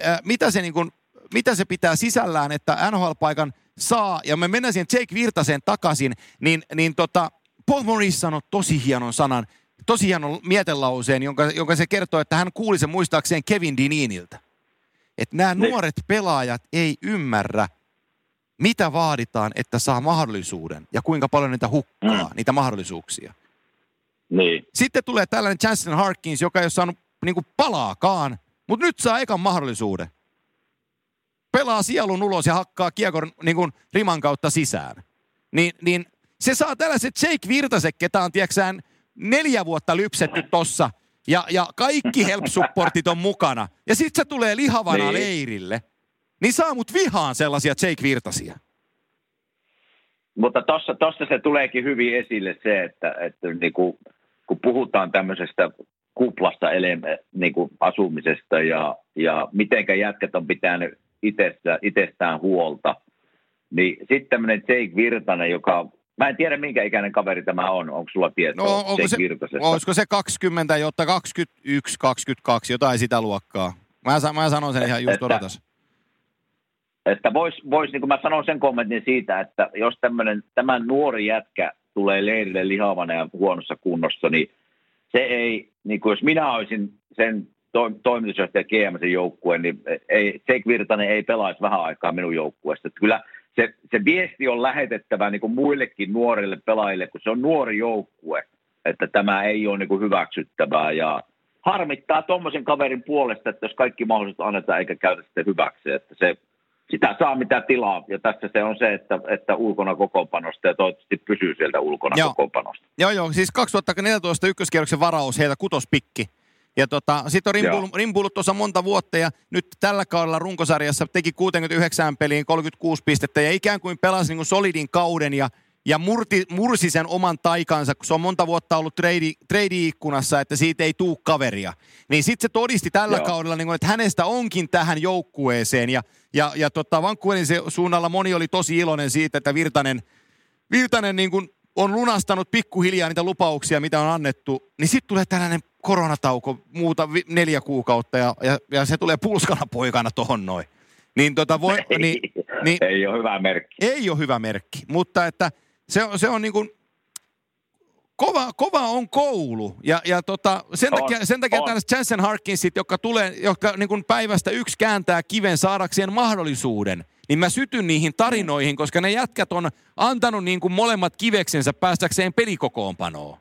äh, mitä se niin kuin mitä se pitää sisällään, että NHL-paikan saa, ja me mennään siihen Jake Virtaseen takaisin, niin, niin tota, Paul Morris sanoi tosi hienon sanan, tosi hienon mietelauseen, jonka, jonka se kertoo, että hän kuuli sen muistaakseen Kevin Dininiltä. Että nämä niin. nuoret pelaajat ei ymmärrä, mitä vaaditaan, että saa mahdollisuuden ja kuinka paljon niitä hukkaa, mm. niitä mahdollisuuksia. Niin. Sitten tulee tällainen Jansen Harkins, joka ei ole saanut niin kuin palaakaan, mutta nyt saa ekan mahdollisuuden pelaa sielun ulos ja hakkaa kiekon niin kuin riman kautta sisään. Niin, niin se saa tällaiset Jake Virtaset, ketä on tieksään neljä vuotta lypsetty tossa, ja, ja kaikki help-supportit on mukana. Ja sit se tulee lihavana niin. leirille. Niin saa mut vihaan sellaisia Jake Virtasia. Mutta tossa, tossa se tuleekin hyvin esille se, että, että niinku, kun puhutaan tämmöisestä kuplasta ele, niinku asumisesta ja, ja mitenkä jätkät on pitänyt itsestä, itsestään huolta. Niin sitten tämmöinen Jake Virtanen, joka Mä en tiedä, minkä ikäinen kaveri tämä on. Onko sulla tietoa no, onko se, Olisiko se 20, jotta 21, 22, jotain sitä luokkaa. Mä, mä sanon sen ihan just että, odotas. Että vois, vois, niin kuin mä sanon sen kommentin siitä, että jos tämmönen, tämän nuori jätkä tulee leirille lihavana ja huonossa kunnossa, niin se ei, niin kuin jos minä olisin sen to, toimitusjohtaja GM joukkueen, niin ei, Jake Virtanen ei pelaisi vähän aikaa minun joukkueesta. Kyllä se, se viesti on lähetettävä niin kuin muillekin nuorille pelaajille, kun se on nuori joukkue, että tämä ei ole niin kuin hyväksyttävää ja harmittaa tuommoisen kaverin puolesta, että jos kaikki mahdollisuudet annetaan eikä käytä sitä hyväksi, että se, sitä saa mitä tilaa. Ja tässä se on se, että, että ulkona kokoonpanosta ja toivottavasti pysyy sieltä ulkona joo. kokoonpanosta. Joo, joo. Siis 2014 ykköskierroksen varaus heiltä kutospikki. Ja tota, sitten on rimpuillut tuossa monta vuotta ja nyt tällä kaudella runkosarjassa teki 69 peliin 36 pistettä ja ikään kuin pelasi niin kuin solidin kauden ja, ja murti, mursi sen oman taikansa, kun se on monta vuotta ollut trade, trade-ikkunassa, että siitä ei tuu kaveria. Niin sitten se todisti tällä Joo. kaudella, niin kuin, että hänestä onkin tähän joukkueeseen ja, ja, ja tota, Vancouverin suunnalla moni oli tosi iloinen siitä, että Virtanen, Virtanen niin kuin on lunastanut pikkuhiljaa niitä lupauksia, mitä on annettu, niin sitten tulee tällainen koronatauko muuta vi- neljä kuukautta ja, ja, ja se tulee pulskana poikana tohon noin. Niin tota voi, ei, niin, niin, ei ole hyvä merkki. Ei ole hyvä merkki, mutta että se on, se on niin kuin, kova, kova on koulu. Ja, ja tota, sen, on, takia, sen takia tällaiset Jensen Harkinsit, jotka, tulee, jotka niin kuin päivästä yksi kääntää kiven saadakseen mahdollisuuden, niin mä sytyn niihin tarinoihin, koska ne jätkät on antanut niin kuin molemmat kiveksensä päästäkseen pelikokoonpanoon.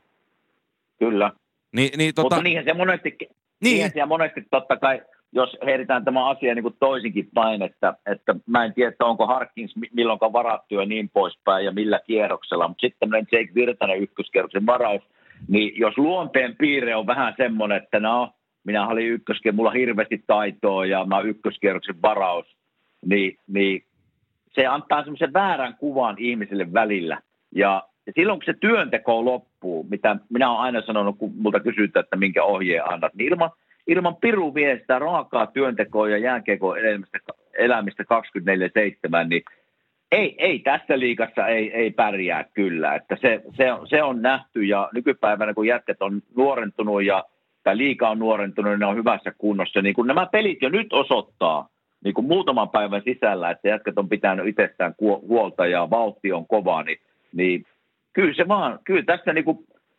Kyllä. Ni, niin, tota... Mutta niinhän se monesti, niin. niinhän se monesti totta kai, jos heitetään tämä asia niin kuin toisinkin päin, että, että mä en tiedä, että onko Harkins milloinkaan varattu ja niin poispäin ja millä kierroksella, mutta sitten tämmöinen Jake Virtanen ykköskierroksen varaus, niin jos luonteen piirre on vähän semmoinen, että no, minä olin ykköskierroksen, mulla on hirveästi taitoa ja mä ykköskierroksen varaus, niin, niin se antaa semmoisen väärän kuvan ihmisille välillä. Ja ja silloin kun se työnteko loppuu, mitä minä olen aina sanonut, kun multa kysytään, että minkä ohjeen annat, niin ilman, ilman piru vie sitä raakaa työntekoa ja jääkiekon elämistä, elämistä 24-7, niin ei, ei tässä liikassa ei, ei pärjää kyllä. Että se, se, on, se on nähty ja nykypäivänä kun jätket on nuorentunut ja tai liika on nuorentunut, niin ne on hyvässä kunnossa. Niin kun nämä pelit jo nyt osoittaa, niin kuin muutaman päivän sisällä, että jätkät on pitänyt itsestään huolta ja vauhti on kova, niin niin kyllä se vaan, kyllä tässä niin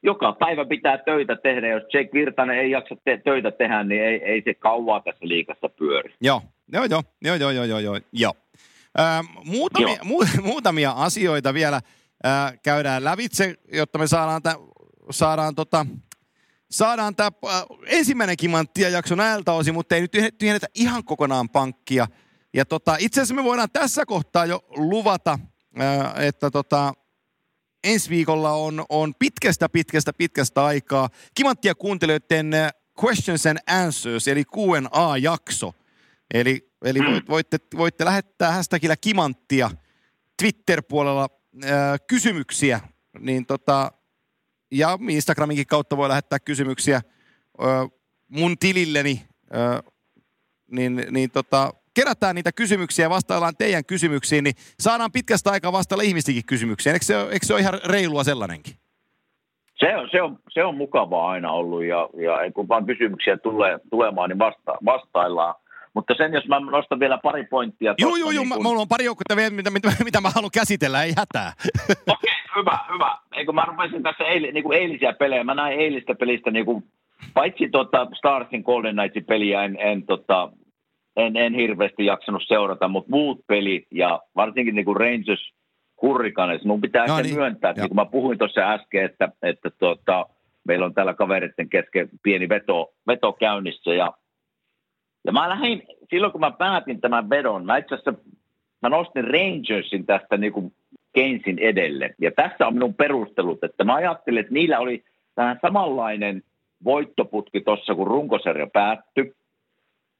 joka päivä pitää töitä tehdä. Jos Jake Virtanen ei jaksa te- töitä tehdä, niin ei, ei se kauaa tässä liikassa pyöri. Joo, joo, joo, joo, joo, joo, joo, joo. joo. Äh, muutamia, joo. Mu, muutamia asioita vielä äh, käydään lävitse, jotta me saadaan, tä, saadaan tota, saadaan tämä äh, ensimmäinen kimanttia jakso näiltä osin, mutta ei nyt tyhjennetä ihan kokonaan pankkia. Ja tota, itse asiassa me voidaan tässä kohtaa jo luvata, äh, että tota, ensi viikolla on, on pitkästä, pitkästä, pitkästä aikaa kimanttia kuuntelijoiden äh, questions and answers, eli Q&A-jakso. Eli, eli mm. voitte, voitte lähettää hashtagillä kimanttia Twitter-puolella äh, kysymyksiä, niin tota, ja Instagraminkin kautta voi lähettää kysymyksiä ö, mun tililleni, ö, niin, niin tota, kerätään niitä kysymyksiä ja vastaillaan teidän kysymyksiin, niin saadaan pitkästä aikaa vastailla ihmistenkin kysymyksiin. Eikö se, eikö se ole ihan reilua sellainenkin? Se on, se on, se on mukavaa aina ollut ja, ja kun vaan kysymyksiä tulee, tulemaan, niin vasta, vastaillaan. Mutta sen, jos mä nostan vielä pari pointtia. Joo, joo, joo, niin kun... mulla on pari joukkoa vielä, mitä, mitä, mitä mä haluan käsitellä, ei hätää. Okei, okay, hyvä, hyvä. Eikö mä rupesin tässä eil, niin kuin eilisiä pelejä, mä näin eilistä pelistä, niin kuin, paitsi tota Starsin Golden Knightsin peliä en, en, tota, en, en hirveästi jaksanut seurata, mutta muut pelit ja varsinkin niin kuin Rangers Hurricanes, mun pitää no niin. myöntää, että niin kuin mä puhuin tuossa äsken, että, että tota, meillä on täällä kavereiden kesken pieni veto, veto käynnissä ja ja mä lähdin, silloin kun mä päätin tämän vedon, mä itse asiassa mä nostin Rangersin tästä niin kuin Keynesin edelle. Ja tässä on minun perustelut, että mä ajattelin, että niillä oli vähän samanlainen voittoputki tuossa, kun runkosarja päättyi.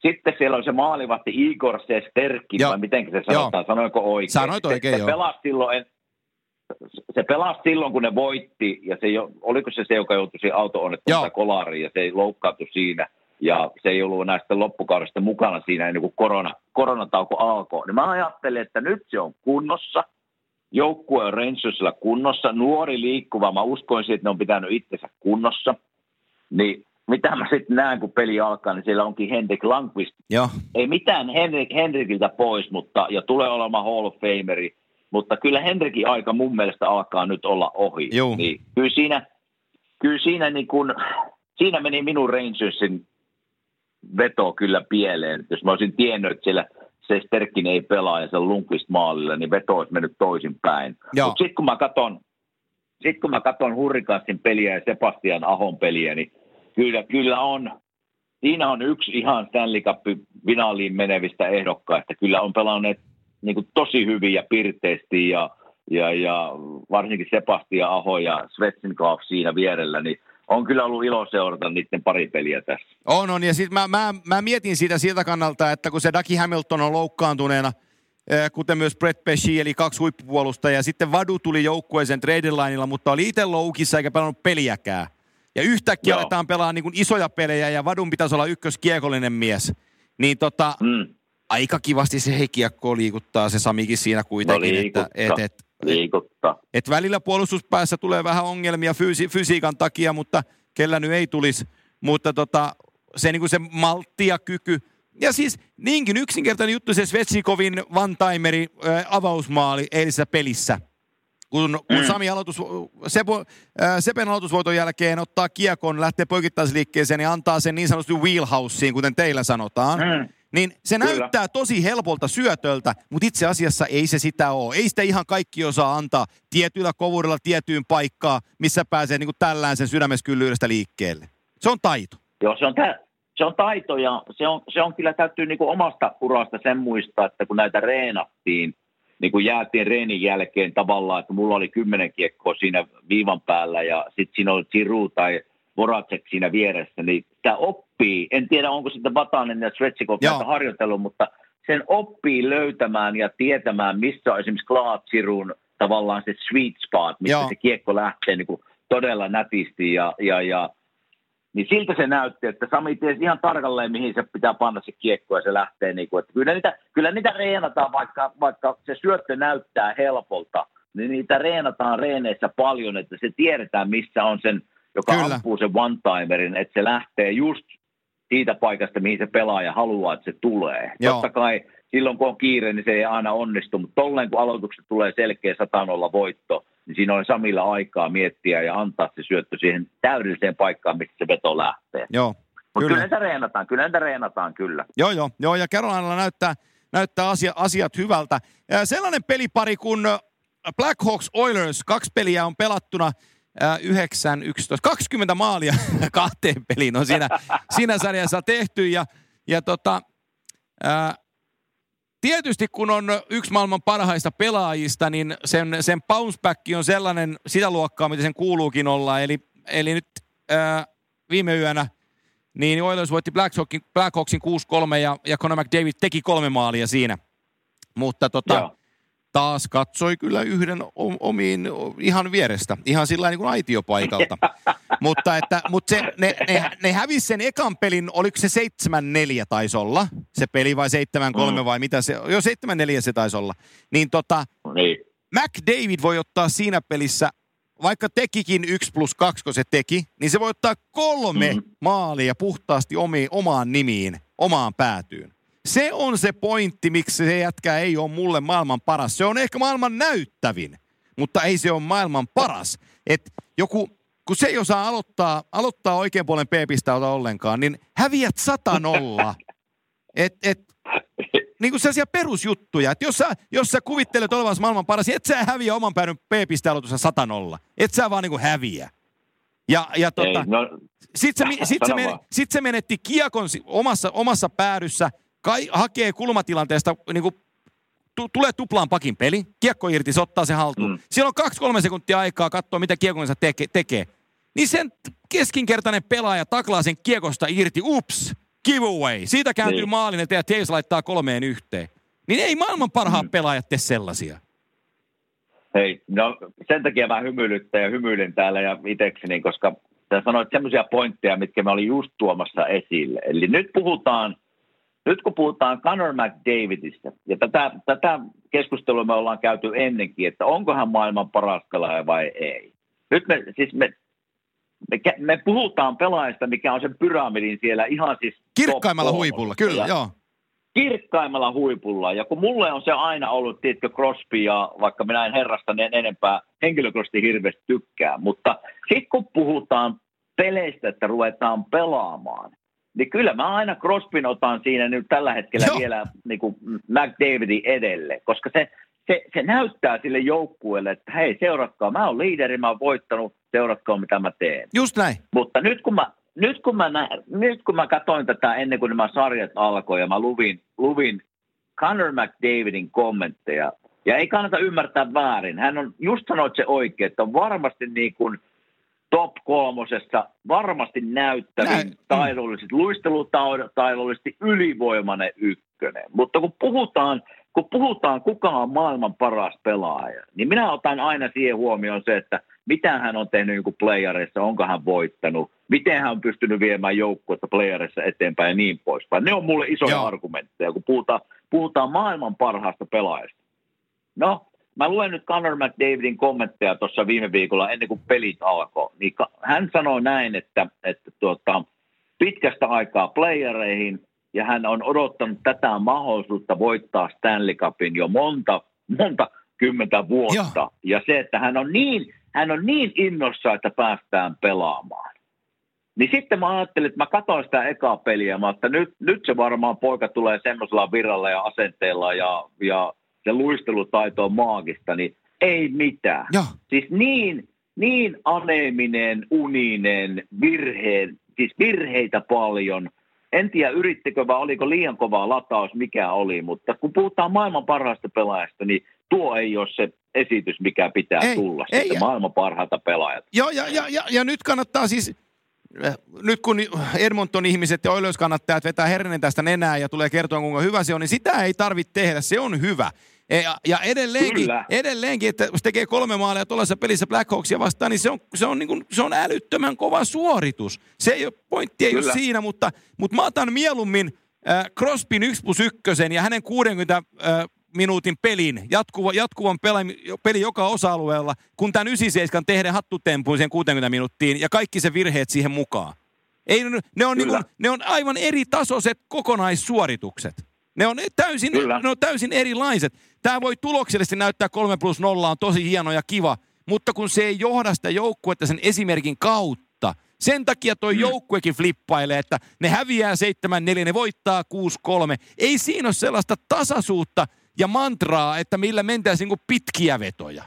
Sitten siellä oli se maalivahti Igor Sesterkin, vai miten se sanotaan, joo. sanoiko oikein? Sanoit oikein, se, se pelasi silloin, se pelasi silloin, kun ne voitti, ja se, oliko se se, joka joutui auto-onnettomuuteen kolariin, ja se ei loukkaantui siinä – ja se ei ollut näistä loppukaudesta mukana siinä ennen kuin korona, koronatauko alkoi. Niin mä ajattelin, että nyt se on kunnossa, joukkue on Rangersilla kunnossa, nuori liikkuva, mä uskoisin, että ne on pitänyt itsensä kunnossa. Niin mitä mä sitten näen, kun peli alkaa, niin siellä onkin Henrik Lankvist. Joo. Ei mitään Henrik, Henrikiltä pois, mutta, ja tulee olemaan Hall of Fameri, mutta kyllä Henrikin aika mun mielestä alkaa nyt olla ohi. Joo. Niin kyllä siinä, kyllä siinä, niin kun, siinä meni minun Rangersin veto kyllä pieleen. Jos mä olisin tiennyt, että siellä se Sterkin ei pelaa ja se on Lundqvist maalilla, niin veto olisi mennyt toisinpäin. Mutta sitten kun mä katson sitten kun mä katson Hurrikanssin peliä ja Sebastian Ahon peliä, niin kyllä, kyllä on, siinä on yksi ihan Stanley Cup-finaaliin menevistä ehdokkaista. Kyllä on pelanneet niin kuin tosi hyvin ja pirteesti ja, ja, ja varsinkin Sebastian Aho ja Svetsinkaaf siinä vierellä, niin on kyllä ollut ilo seurata niiden pari peliä tässä. On, on. Ja sitten mä, mä, mä, mietin siitä siltä kannalta, että kun se Daki Hamilton on loukkaantuneena, eh, kuten myös Brett Pesci, eli kaksi huippupuolusta, ja sitten Vadu tuli joukkueeseen trade mutta oli itse loukissa eikä pelannut peliäkään. Ja yhtäkkiä Joo. aletaan pelaa niin kuin isoja pelejä, ja Vadun pitäisi olla ykköskiekollinen mies. Niin tota, mm. aika kivasti se heikiakko liikuttaa se Samikin siinä kuitenkin. No että, et, et, liikuttaa. Et välillä puolustuspäässä tulee vähän ongelmia fysi- fysiikan takia, mutta kellä nyt ei tulisi. Mutta tota, se, niin kuin se maltti ja kyky. Ja siis niinkin yksinkertainen juttu se Svetsikovin one-timeri äh, avausmaali eilisessä pelissä. Kun, kun mm. Sami aloitus, Sepo, äh, Sepen aloitusvoiton jälkeen ottaa kiekon, lähtee poikittaisliikkeeseen ja antaa sen niin sanotusti wheelhouseen, kuten teillä sanotaan. Mm niin se Kyllä. näyttää tosi helpolta syötöltä, mutta itse asiassa ei se sitä ole. Ei sitä ihan kaikki osaa antaa tietyllä kovuudella tiettyyn paikkaan, missä pääsee niin tällään sen sydämeskyllyydestä liikkeelle. Se on taito. Joo, se on, tä- se on taito ja se on, se on kyllä täytyy niin omasta urasta sen muistaa, että kun näitä reenattiin, niin kuin jäätiin reenin jälkeen tavallaan, että mulla oli kymmenen kiekkoa siinä viivan päällä ja sitten siinä oli Giroud tai Voracek siinä vieressä, niin sitä oppii. En tiedä, onko sitten Vatanen ja Svetsikov harjoitellut, mutta sen oppii löytämään ja tietämään, missä on esimerkiksi Klaatsirun tavallaan se sweet spot, missä Joo. se kiekko lähtee niin kuin todella nätisti ja, ja, ja niin siltä se näytti, että Sami tiesi ihan tarkalleen, mihin se pitää panna se kiekko ja se lähtee. Niin kuin, että kyllä, niitä, kyllä niitä reenataan, vaikka, vaikka se syöttö näyttää helpolta, niin niitä reenataan reeneissä paljon, että se tiedetään, missä on sen joka Kyllä. ampuu sen one-timerin, että se lähtee just siitä paikasta, mihin se pelaaja haluaa, että se tulee. Joo. Totta kai silloin, kun on kiire, niin se ei aina onnistu, mutta tolleen kun aloitukset tulee selkeä 100 voitto, niin siinä oli Samilla aikaa miettiä ja antaa se syöttö siihen täydelliseen paikkaan, mistä se veto lähtee. Joo, Mutta kyllä. kyllä niitä reenataan, kyllä niitä reenataan, kyllä. Joo, joo, joo ja Carolinalla näyttää, näyttää asia, asiat hyvältä. Ja sellainen pelipari kuin Black Hawks Oilers, kaksi peliä on pelattuna, 9, 11, 20 maalia kahteen peliin on siinä, siinä sarjassa tehty ja, ja tota, ää, tietysti kun on yksi maailman parhaista pelaajista, niin sen, sen bounce back on sellainen sitä luokkaa, mitä sen kuuluukin olla. Eli, eli nyt ää, viime yönä niin Oilers voitti Black Hawksin, Black Hawksin 6-3 ja, ja Conor McDavid teki kolme maalia siinä. Mutta tota, taas katsoi kyllä yhden omiin ihan vierestä, ihan sillä niin kuin aitiopaikalta. mutta että, mutta se, ne, ne, ne hävisi sen ekan pelin, oliko se 7-4 taisi olla se peli vai 7-3 mm. vai mitä se, jo 7-4 se taisi olla. Niin tota, niin. McDavid voi ottaa siinä pelissä, vaikka tekikin 1 plus 2, kun se teki, niin se voi ottaa kolme mm. maalia puhtaasti omiin, omaan nimiin, omaan päätyyn. Se on se pointti, miksi se jätkä ei ole mulle maailman paras. Se on ehkä maailman näyttävin, mutta ei se ole maailman paras. Et joku, kun se ei osaa aloittaa, aloittaa oikean puolen p-pistauta ollenkaan, niin häviät sata nolla. Et, et, niin kuin sellaisia perusjuttuja, että jos sä, jos sä kuvittelet olevasi maailman paras, et sä häviä oman päädyn p-pistealoitussa sata nolla. Et sä vaan niin kuin häviä. Ja, ja tota, no, sitten se, sit se, men, sit se menetti kiekon omassa, omassa päädyssä – kai, hakee kulmatilanteesta niin kuin, tu, tulee tuplaan pakin peli, kiekko irti, se ottaa se haltuun. Mm. Siellä on kaksi-kolme sekuntia aikaa katsoa, mitä kiekonsa teke, tekee. Niin sen keskinkertainen pelaaja taklaa sen kiekosta irti, ups, giveaway. Siitä kääntyy niin. maalin eteen ja Taves laittaa kolmeen yhteen. Niin ei maailman parhaat mm. pelaajat tee sellaisia. Hei, no sen takia mä hymyilyttän ja hymyilen täällä ja itsekseni, koska sä sanoit semmoisia pointteja, mitkä mä olin just tuomassa esille. Eli nyt puhutaan nyt kun puhutaan Conor McDavidistä, ja tätä, tätä keskustelua me ollaan käyty ennenkin, että onko hän maailman paras pelaaja vai ei. Nyt me, siis me, me, me puhutaan pelaajista, mikä on sen pyramidin siellä ihan siis... Kirkkaimmalla huipulla, kyllä, joo. Kirkkaimmalla huipulla, ja kun mulle on se aina ollut, tiedätkö, Crosby, ja vaikka minä en herrasta niin enempää henkilökohtaisesti hirveästi tykkää, mutta sitten kun puhutaan peleistä, että ruvetaan pelaamaan, niin kyllä mä aina Crosbyn otan siinä nyt tällä hetkellä Joo. vielä niin kuin McDavidin edelle, koska se, se, se näyttää sille joukkueelle, että hei seuratkaa, mä oon liideri, mä oon voittanut, seuratkaa mitä mä teen. Just näin. Mutta nyt kun mä, nyt kun mä, nä, nyt kun mä katsoin tätä ennen kuin nämä sarjat alkoi ja mä luvin, luvin Conor McDavidin kommentteja, ja ei kannata ymmärtää väärin. Hän on just sanonut se oikein, että on varmasti niin kuin – top kolmosessa varmasti näyttävin, Näin. taidollisesti, luistelutaidollisesti ylivoimainen ykkönen. Mutta kun puhutaan, kun puhutaan kuka on maailman paras pelaaja, niin minä otan aina siihen huomioon se, että mitä hän on tehnyt niin playereissa, onko hän voittanut, miten hän on pystynyt viemään joukkuetta playereissa eteenpäin ja niin poispäin. Ne on mulle isoja Joo. argumentteja, kun puhutaan, puhutaan maailman parhaasta pelaajasta. No, mä luen nyt Conor McDavidin kommentteja tuossa viime viikolla ennen kuin pelit alkoi. Niin hän sanoi näin, että, että tuota, pitkästä aikaa playereihin ja hän on odottanut tätä mahdollisuutta voittaa Stanley Cupin jo monta, monta kymmentä vuotta. Joo. Ja se, että hän on, niin, hän on niin innossa, että päästään pelaamaan. Niin sitten mä ajattelin, että mä katsoin sitä ekaa peliä, että nyt, nyt se varmaan poika tulee semmoisella viralla ja asenteella ja, ja se luistelutaito on maagista, niin ei mitään. Ja. Siis niin, niin aneeminen, uninen, virheen, siis virheitä paljon. En tiedä yrittikö vai oliko liian kova lataus, mikä oli, mutta kun puhutaan maailman parhaasta pelaajasta, niin tuo ei ole se esitys, mikä pitää ei, tulla. Ei, sitten maailman parhaita pelaajat. Joo, ja, ja, ja, ja nyt kannattaa siis Eh, nyt kun Edmonton ihmiset ja Oilers kannattajat vetää Hernen tästä nenää ja tulee kertoa kuinka hyvä se on, niin sitä ei tarvitse tehdä, se on hyvä. E, ja, edelleenkin, edelleenkin, että jos tekee kolme maalia tuollaisessa pelissä Black Hawksia vastaan, niin se on, se on, niin kuin, se on älyttömän kova suoritus. Se ei ole, pointti ei Kyllä. ole siinä, mutta, mutta mä otan mieluummin äh, Crospin 1 plus 1 ja hänen 60 äh, minuutin pelin, jatkuva, jatkuvan peli, peli joka osa-alueella, kun tämän 97 tehdä hattutempuun sen 60 minuuttiin ja kaikki se virheet siihen mukaan. Ei, ne, on niinku, ne on aivan eri tasoiset kokonaissuoritukset. Ne on täysin, ne on täysin erilaiset. Tämä voi tuloksellisesti näyttää 3 plus 0 on tosi hieno ja kiva, mutta kun se ei johda sitä joukkuetta sen esimerkin kautta. Sen takia toi mm. joukkuekin flippailee, että ne häviää 7-4, ne voittaa 6-3. Ei siinä ole sellaista tasaisuutta ja mantraa, että millä mentäisiin niin pitkiä vetoja.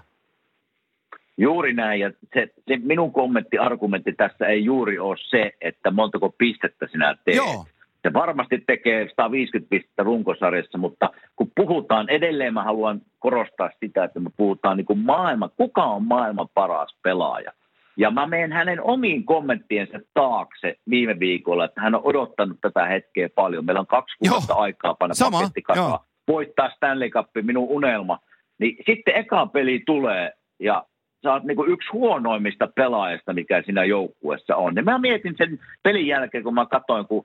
Juuri näin, ja se, se minun kommentti, argumentti tässä ei juuri ole se, että montako pistettä sinä teet. Joo. Se varmasti tekee 150 pistettä runkosarjassa, mutta kun puhutaan, edelleen mä haluan korostaa sitä, että me puhutaan niin kuin maailman, kuka on maailman paras pelaaja. Ja mä menen hänen omiin kommenttiensa taakse viime viikolla, että hän on odottanut tätä hetkeä paljon. Meillä on kaksi kuukautta aikaa panna paketti voittaa Stanley Cup, minun unelma. Niin sitten eka peli tulee ja sä oot niin yksi huonoimmista pelaajista, mikä siinä joukkueessa on. Ja mä mietin sen pelin jälkeen, kun mä katsoin, kun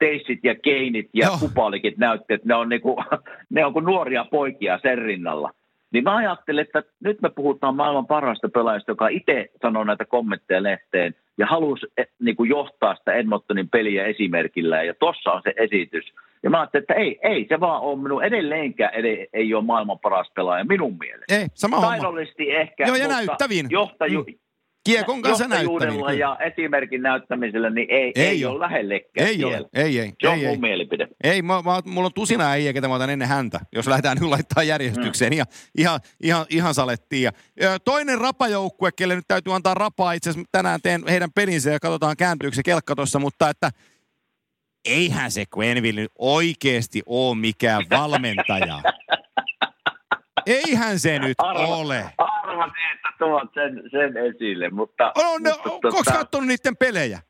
Teissit ja Keinit ja Joo. Kupalikit näytti, että ne on, niin kuin, ne on kuin nuoria poikia sen rinnalla. Niin mä ajattelin, että nyt me puhutaan maailman parhaasta pelaajasta, joka itse sanoo näitä kommentteja lehteen ja halusi eh, niin kuin johtaa sitä Edmontonin peliä esimerkillä. Ja tossa on se esitys. Ja mä ajattelin, että ei, ei se vaan ole minun edelleenkään ed- ei ole maailman paras pelaaja minun mielestä. Ei, sama Taidollisesti homma. ehkä, Joo, ja näyttävin. Johtaju, Kiekon kanssa näyttäminen. ja esimerkin näyttämisellä, niin ei, ei, ei ole lähellekään Ei ole, ei, ei. Se on ei, mun ei. mielipide. Ei, mä, mä, mulla on tusina äijä, ketä mä otan ennen häntä, jos lähdetään nyt laittaa järjestykseen. Mm. Ihan, ihan, ihan, ihan salettiin. Ja, toinen rapajoukkue, kelle nyt täytyy antaa rapaa, itse asiassa tänään teen heidän pelinsä ja katsotaan kääntyykö se kelkka tuossa, mutta että eihän se Quenville oikeasti ole mikään valmentaja. Eihän se nyt Arva, ole. Arvasin, että tuot sen, sen esille, mutta... On, mutta ne, tota... Onko katsonut niiden pelejä?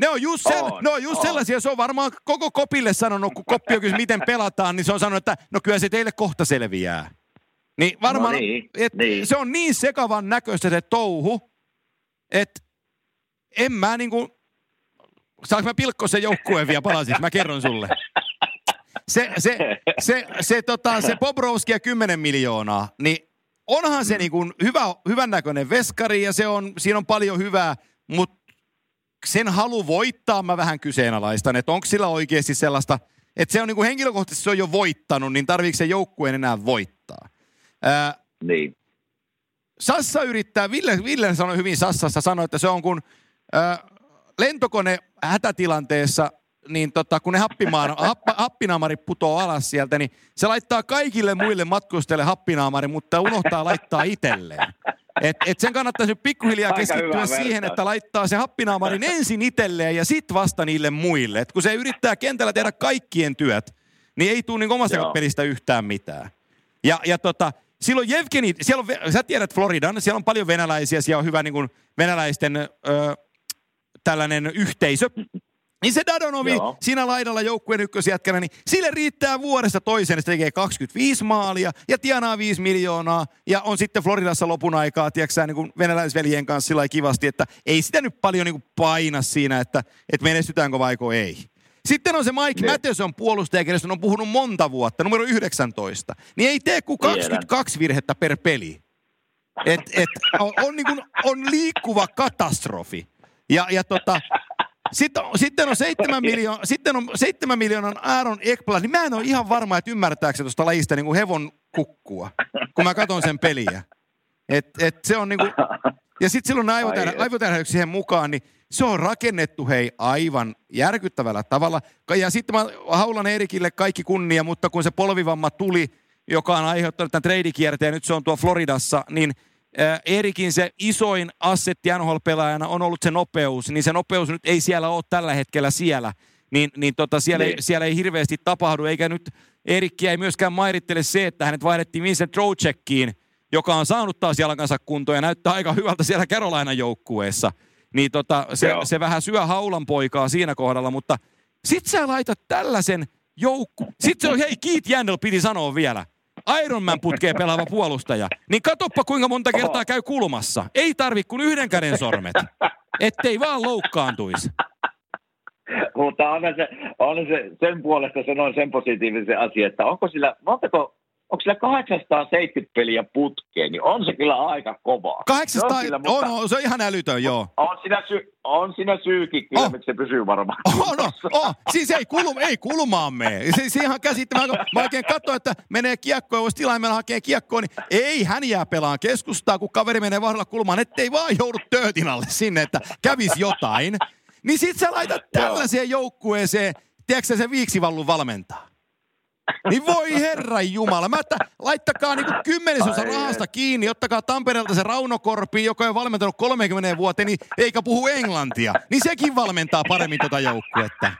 Ne on just, sel, on, ne on just on. sellaisia, se on varmaan koko kopille sanonut, kun koppi on miten pelataan, niin se on sanonut, että no kyllä se teille kohta selviää. Niin varmaan, no niin, et niin. se on niin sekavan näköistä se touhu, että en mä niinku, saanko mä pilkkoa sen joukkueen vielä palasin, mä kerron sulle se, se, se, se, tota, se Bobrovski ja 10 miljoonaa, niin onhan se niin kuin hyvä, hyvän näköinen veskari ja se on, siinä on paljon hyvää, mutta sen halu voittaa mä vähän kyseenalaistan, että onko sillä oikeasti sellaista, että se on niin kuin henkilökohtaisesti se on jo voittanut, niin tarviiko se joukkueen enää voittaa? Ää, niin. Sassa yrittää, Ville, Ville sanoi hyvin Sassassa, sanoi, että se on kun ää, lentokone hätätilanteessa niin tota, kun ne happimaan, happ, happinaamari putoo alas sieltä, niin se laittaa kaikille muille matkustajille happinaamari, mutta unohtaa laittaa itselleen. Et, et sen kannattaisi nyt pikkuhiljaa keskittyä siihen, että laittaa se happinaamarin ensin itselleen ja sitten vasta niille muille. Et kun se yrittää kentällä tehdä kaikkien työt, niin ei tule niin omasta pelistä yhtään mitään. Ja, ja tota, silloin Jevgeni, siellä on, sä tiedät Floridan, siellä on paljon venäläisiä, siellä on hyvä niin kuin venäläisten ö, tällainen yhteisö. Niin se Dadonovi Joo. siinä laidalla joukkueen ykkösjätkänä, niin sille riittää vuodesta toiseen, että se tekee 25 maalia ja tienaa 5 miljoonaa ja on sitten Floridassa lopun aikaa, tiedätkö niin kuin venäläisveljen kanssa sillä kivasti, että ei sitä nyt paljon niin kuin paina siinä, että, että menestytäänkö vaiko ei. Sitten on se Mike ne. Matheson puolustaja, kenestä on puhunut monta vuotta, numero 19. Niin ei tee kuin 22 virhettä per peli. Et, et, on, on, niin kuin, on liikkuva katastrofi. Ja, ja tota, sitten, sitten, on 7 miljoon, sitten on 7 miljoonan Aaron Ekblad, niin mä en ole ihan varma, että ymmärtääkö se tuosta lajista niin kuin hevon kukkua, kun mä katson sen peliä. Et, et se on niin kuin, ja sitten silloin aivotärähdykset siihen mukaan, niin se on rakennettu hei aivan järkyttävällä tavalla. Ja sitten mä haulan Erikille kaikki kunnia, mutta kun se polvivamma tuli, joka on aiheuttanut tämän treidikierteen, nyt se on tuo Floridassa, niin – Erikin se isoin assetti NHL-pelaajana on ollut se nopeus, niin se nopeus nyt ei siellä ole tällä hetkellä siellä. Niin, niin tota, siellä, niin. Ei, siellä ei hirveästi tapahdu, eikä nyt Erikkiä ei myöskään mairittele se, että hänet vaihdettiin Vincent Trocekkiin, joka on saanut taas jalkansa kuntoon ja näyttää aika hyvältä siellä Carolina joukkueessa. Niin tota, se, se vähän syö haulan poikaa siinä kohdalla, mutta sit sä laitat tällaisen joukku... Sitten se on, hei, Keith Jandel piti sanoa vielä. Ironman putkeen pelaava puolustaja, niin katoppa kuinka monta kertaa käy kulmassa. Ei tarvi kuin yhden käden sormet, ettei vaan loukkaantuisi. Mutta on se, on se sen puolesta sanoin sen positiivisen asian, että onko sillä, montako onko sillä 870 peliä putkeen, niin on se kyllä aika kova. 800, se on, kyllä, on, on, se on ihan älytön, joo. On siinä, sy, on siinä syykin kyllä, oh. miksi se pysyy varmaan. Oh, no, oh. Siis ei, kulum, ei kulmaan mene. Se, se ihan käsittämätöntä. Mä oikein katsoin, että menee kiekko ja voisi tilaimella hakea kiekkoa, niin ei hän jää pelaan keskustaa, kun kaveri menee vahdella kulmaan, ettei vaan joudu töötin alle sinne, että kävisi jotain. Niin sit sä laitat tällaiseen joukkueeseen, tiedätkö se viiksivallun valmentaa? Niin voi herra jumala. Mä että laittakaa niinku kymmenesosa rahasta kiinni, ottakaa Tampereelta se Rauno Korpi, joka on valmentanut 30 vuoteen, niin eikä puhu englantia. Niin sekin valmentaa paremmin tota joukkuetta.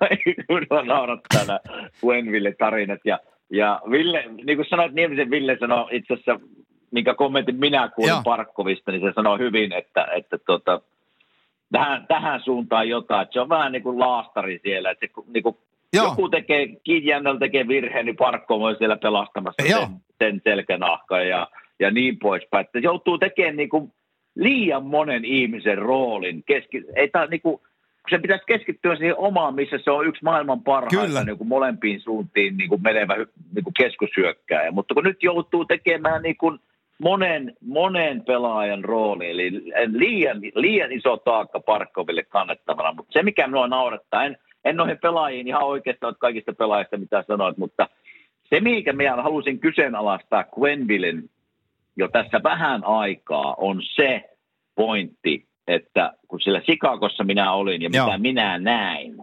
Ai kun naurattaa nämä Gwenville tarinat. Ja, ja Ville, niin kuin sanoit, Niemisen Ville sanoi itse asiassa, minkä kommentin minä kuulin Joo. Parkkovista, niin se sanoi hyvin, että, että tota, tähän, tähän suuntaan jotain. Että se on vähän niin kuin laastari siellä, että se niin kuin Joo. joku tekee, Kidjannel tekee virheen, niin Parkko on siellä pelastamassa sen, sen selkänahkan ja, ja niin poispäin. Että joutuu tekemään niin kuin liian monen ihmisen roolin. Keski, ei tää, niin kuin, se pitäisi keskittyä siihen omaan, missä se on yksi maailman parhaista niin kuin molempiin suuntiin niin kuin menevä niin kuin keskusyökkääjä. Mutta kun nyt joutuu tekemään niin kuin monen, monen pelaajan rooli, eli liian, liian iso taakka Parkkoville kannettavana. Mutta se, mikä minua naurettaa, en, en noihin pelaajiin ihan oikeastaan kaikista pelaajista, mitä sanoit, mutta se, mihinkä minä halusin kyseenalaistaa Quenvillen jo tässä vähän aikaa, on se pointti, että kun sillä Sikakossa minä olin ja Joo. mitä minä näin,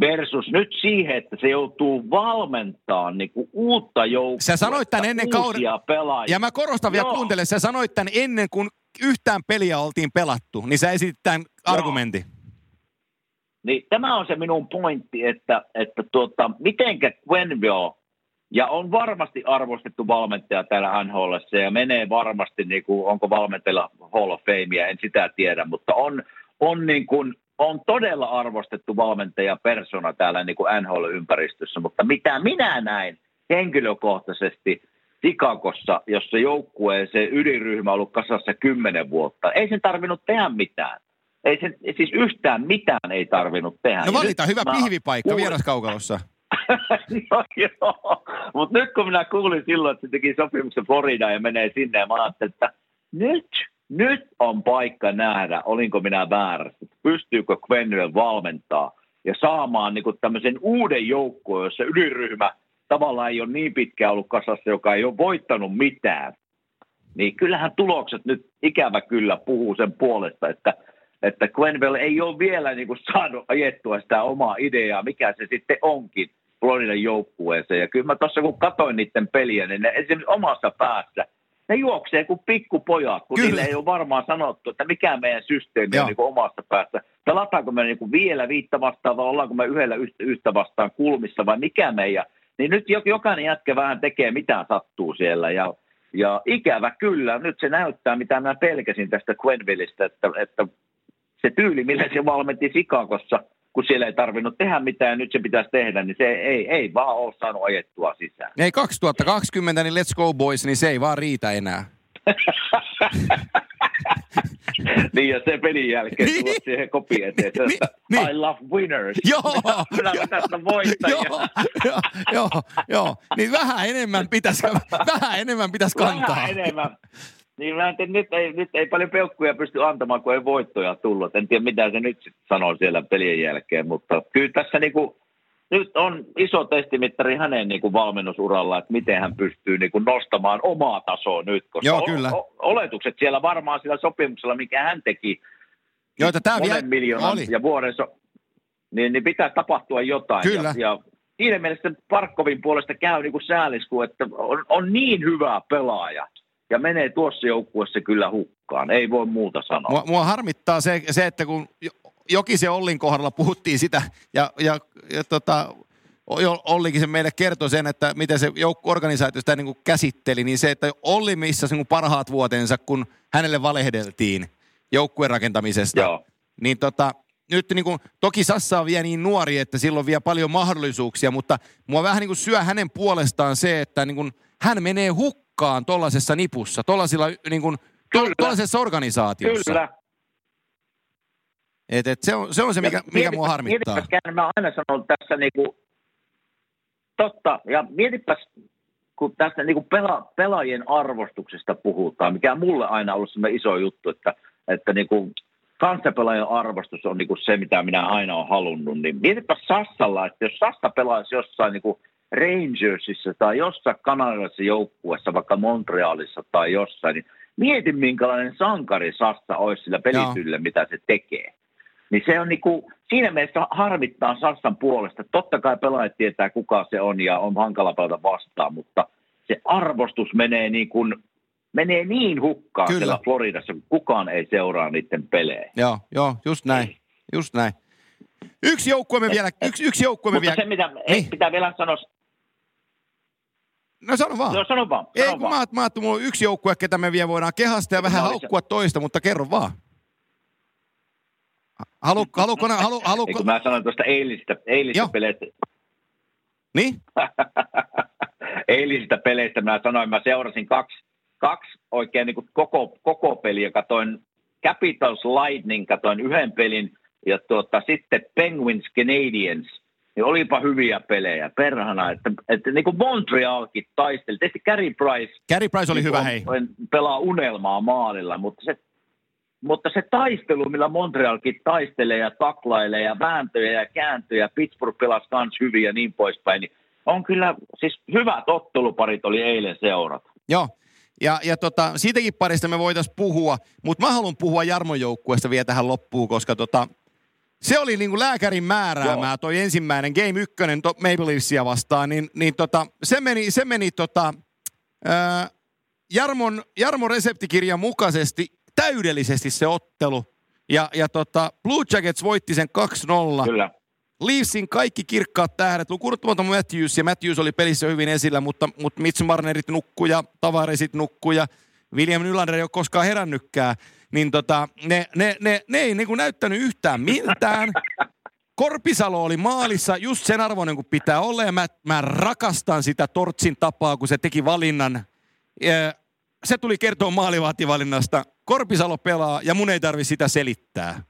versus nyt siihen, että se joutuu valmentamaan niin kuin uutta joukkoa. Sä sanoit tämän ennen kauden. Pelaajia. Ja mä korostan vielä kuuntele, sä sanoit tämän ennen kuin yhtään peliä oltiin pelattu, niin sä esitit tämän argumentin. Niin tämä on se minun pointti, että, että tuota, mitenkä Quenville, ja on varmasti arvostettu valmentaja täällä NHL, ja menee varmasti, niin kuin, onko valmentajalla Hall of Famea, en sitä tiedä, mutta on, on, niin kuin, on todella arvostettu valmentaja persona täällä niin kuin NHL-ympäristössä, mutta mitä minä näin henkilökohtaisesti Tikakossa, jossa joukkueen se ydinryhmä on ollut kasassa kymmenen vuotta, ei sen tarvinnut tehdä mitään. Ei se, siis yhtään mitään ei tarvinnut tehdä. No valita hyvä mä, pihvipaikka vieraskaukalossa. no joo, mutta nyt kun minä kuulin silloin, että se teki sopimuksen Floridaan ja menee sinne, ja mä ajattelin, että nyt, nyt on paikka nähdä, olinko minä väärässä. Pystyykö Quenville valmentaa ja saamaan niin tämmöisen uuden joukkueen, jossa ydinryhmä tavallaan ei ole niin pitkään ollut kasassa, joka ei ole voittanut mitään. Niin kyllähän tulokset nyt ikävä kyllä puhuu sen puolesta, että – että Quenville ei ole vielä niin kuin saanut ajettua sitä omaa ideaa, mikä se sitten onkin Floridan joukkueeseen. Ja kyllä mä tuossa kun katsoin niiden peliä, niin ne esimerkiksi omassa päässä, ne juoksee kuin pikkupojat, kun kyllä. niille ei ole varmaan sanottu, että mikä meidän systeemi Joo. on niin kuin omassa päässä. Pelataanko me niin kuin vielä viittä vastaan vai ollaanko me yhdellä yhtä vastaan kulmissa vai mikä meidän. Niin nyt jokainen jätkä vähän tekee mitä sattuu siellä ja ja ikävä kyllä, nyt se näyttää, mitä mä pelkäsin tästä Quenvilleistä, että, että se tyyli, millä se valmentti Sikakossa, kun siellä ei tarvinnut tehdä mitään ja nyt se pitäisi tehdä, niin se ei, ei vaan ole saanut ajettua sisään. Ei 2020, niin let's go boys, niin se ei vaan riitä enää. niin ja se pelin jälkeen niin. tuot siihen kopi eteen, että niin, niin. I love winners. Joo. Minä tästä voittajia. joo, joo, joo, joo, niin vähän enemmän pitäisi, vähän enemmän pitäisi kantaa. Vähän enemmän. Niin mä tiedä, nyt ei, nyt ei paljon peukkuja pysty antamaan, kun ei voittoja tullut. En tiedä, mitä se nyt sanoo siellä pelien jälkeen, mutta kyllä tässä niinku, nyt on iso testimittari hänen niinku valmennusuralla, että miten hän pystyy niinku nostamaan omaa tasoa nyt. Koska Joo, kyllä. O- oletukset siellä varmaan sillä sopimuksella, mikä hän teki, Joita tämä monen vielä... miljoonan oli. ja vuoden, so- niin, niin pitää tapahtua jotain. Kyllä. Ja, ja siinä mielessä Parkkovin puolesta käy niin kuin säälisku, että on, on niin hyvä pelaaja – ja menee tuossa joukkueessa kyllä hukkaan. Ei voi muuta sanoa. Mua, mua harmittaa se, se, että kun Jokisen Ollin kohdalla puhuttiin sitä ja, ja, ja tota, Ollikin se meille kertoi sen, että miten se joukko-organisaatio sitä niin kuin käsitteli, niin se, että Olli missä niin parhaat vuotensa, kun hänelle valehdeltiin joukkueen rakentamisesta. Joo. Niin tota, nyt niin kuin, toki Sassa on vielä niin nuori, että silloin vielä paljon mahdollisuuksia, mutta mua vähän niin kuin syö hänen puolestaan se, että niin kuin, hän menee hukkaan hukkaan tuollaisessa nipussa, tuollaisilla niin kuin, tuollaisessa organisaatiossa. Kyllä. Et, et se, on, se on se, mikä, mikä mua harmittaa. Mä aina sanon tässä niin kuin, totta. Ja mietipäs, kun tästä niin kuin pela, pelaajien arvostuksesta puhutaan, mikä on mulle aina ollut semmoinen iso juttu, että, että niin kuin kanssapelaajan arvostus on niin kuin se, mitä minä aina olen halunnut, niin mietipä Sassalla, että jos Sassa pelaisi jossain niin kuin Rangersissa tai jossain kanadalaisessa joukkueessa, vaikka Montrealissa tai jossain, niin mieti minkälainen sankari Sassa olisi sillä pelityllä, mitä se tekee. Niin se on niin kuin, siinä mielessä harmittaa Sassan puolesta. Totta kai pelaajat tietää, kuka se on ja on hankala pelata vastaan, mutta se arvostus menee niin kuin menee niin hukkaan Kyllä. siellä Floridassa, kun kukaan ei seuraa niiden pelejä. Joo, joo, just näin. Just näin. Yksi joukkue me vielä, yksi, yksi joukkue me vielä. Mutta se, mitä niin. pitää vielä sanoa, No sano vaan. No sano vaan. Sano Ei, kun vaan. mä, mä mulla on yksi joukkue, ketä me vielä voidaan kehasta ja vähän haukkua se... toista, mutta kerro vaan. Halu, haluatko, halu, halu, Ei, kun mä sanoin tuosta eilisistä, eilisistä peleistä. Niin? eilisistä peleistä mä sanoin, mä seurasin kaksi, kaksi oikein niin koko, koko peliä. Katoin Capitals Lightning, katoin yhden pelin ja tuota, sitten Penguins Canadiens – niin olipa hyviä pelejä, perhana, että, että niin kuin Montrealkin taisteli. Tietysti Carey Price. Carey Price oli niin hyvä, hei. Pelaa unelmaa maalilla, mutta se, mutta se taistelu, millä Montrealkin taistelee ja taklailee ja vääntöjä ja kääntöjä, Pittsburgh pelasi myös hyvin ja niin poispäin, niin on kyllä, siis hyvät otteluparit oli eilen seurat. Joo, ja, ja tota, siitäkin parista me voitaisiin puhua, mutta mä haluan puhua Jarmon joukkueesta vielä tähän loppuun, koska tota, se oli niin kuin lääkärin määräämää Joo. toi ensimmäinen Game 1 to, Maple Leafsia vastaan, niin, niin tota, se meni, se meni tota, ää, Jarmon, Jarmon reseptikirjan mukaisesti täydellisesti se ottelu. Ja, ja tota, Blue Jackets voitti sen 2-0. Kyllä. Leafsin kaikki kirkkaat tähdet, lukuunottamatta Matthews, ja Matthews oli pelissä hyvin esillä, mutta, mutta Mitch Marnerit nukkuja, Tavaresit nukkuja, William Nylander ei ole koskaan herännytkään niin tota, ne, ne, ne, ne ei niinku näyttänyt yhtään miltään. Korpisalo oli maalissa just sen arvoinen kuin pitää olla ja mä, mä rakastan sitä Tortsin tapaa, kun se teki valinnan. Se tuli kertoa maalivahtivalinnasta. Korpisalo pelaa ja mun ei tarvi sitä selittää.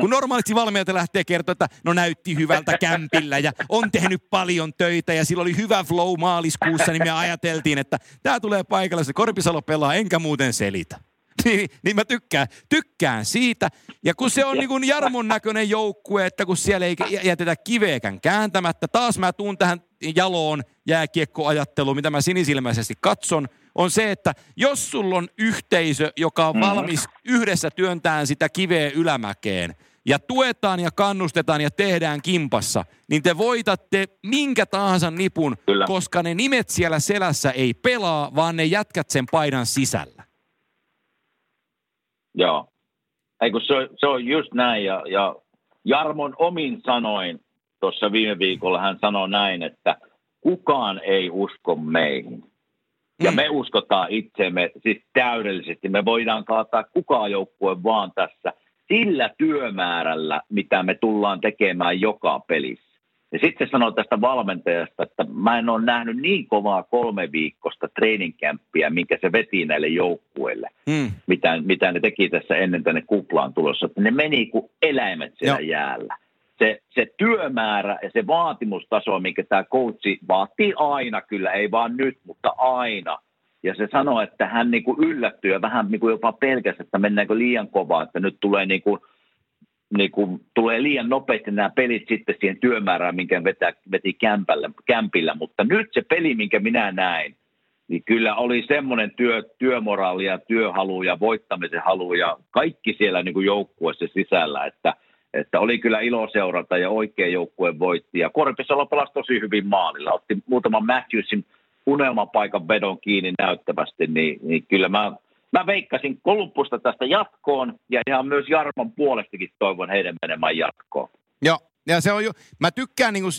Kun normaalisti valmijat lähtee kertoa, että no näytti hyvältä kämpillä ja on tehnyt paljon töitä ja sillä oli hyvä flow maaliskuussa, niin me ajateltiin, että tämä tulee paikalle, se Korpisalo pelaa, enkä muuten selitä. niin, niin mä tykkään, tykkään siitä. Ja kun se on niin kuin Jarmon näköinen joukkue, että kun siellä ei jätetä kiveekään kääntämättä, taas mä tuun tähän jaloon jääkiekkoajatteluun, mitä mä sinisilmäisesti katson, on se, että jos sulla on yhteisö, joka on mm-hmm. valmis yhdessä työntään sitä kiveä ylämäkeen, ja tuetaan ja kannustetaan ja tehdään kimpassa, niin te voitatte minkä tahansa nipun, Kyllä. koska ne nimet siellä selässä ei pelaa, vaan ne jätkät sen paidan sisällä. Joo. Ei kun se, se on just näin ja, ja Jarmon omin sanoin tuossa viime viikolla hän sanoi näin, että kukaan ei usko meihin. Ja mm. me uskotaan itseemme siis täydellisesti. Me voidaan kaataa kukaan joukkue vaan tässä sillä työmäärällä, mitä me tullaan tekemään joka pelissä. Ja sitten sanoo tästä valmentajasta, että mä en ole nähnyt niin kovaa kolme viikkosta treeninkämppiä, minkä se veti näille joukkueille, mm. mitä, mitä ne teki tässä ennen tänne kuplaan tulossa. Että ne meni kuin eläimet siellä Joo. jäällä. Se, se työmäärä ja se vaatimustaso, minkä tämä coachi vaatii aina kyllä, ei vaan nyt, mutta aina. Ja se sanoi, että hän niin kuin yllättyi ja vähän niin kuin jopa pelkäsi, että mennäänkö liian kovaa, että nyt tulee niin kuin – niin kuin tulee liian nopeasti nämä pelit sitten siihen työmäärään, minkä vetää, veti kämpällä, kämpillä. Mutta nyt se peli, minkä minä näin, niin kyllä oli semmoinen työ, työmoraali ja työhalu ja voittamisen halu ja kaikki siellä niin kuin joukkueessa sisällä, että, että oli kyllä ilo seurata ja oikea joukkue voitti. Ja Korpisalo pelasi tosi hyvin maalilla, otti muutaman Matthewsin unelmapaikan vedon kiinni näyttävästi, niin, niin kyllä mä mä veikkasin Kolumpusta tästä jatkoon ja ihan myös Jarmon puolestakin toivon heidän menemään jatkoon. Joo, ja se on jo, mä tykkään niin kuin,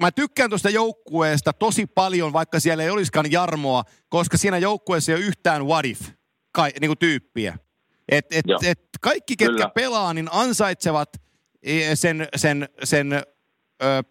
mä tykkään tuosta joukkueesta tosi paljon, vaikka siellä ei olisikaan Jarmoa, koska siinä joukkueessa ei ole yhtään what if kai, niin kuin tyyppiä. Et, et, et kaikki, ketkä Kyllä. pelaa, niin ansaitsevat e, sen, sen, sen ö,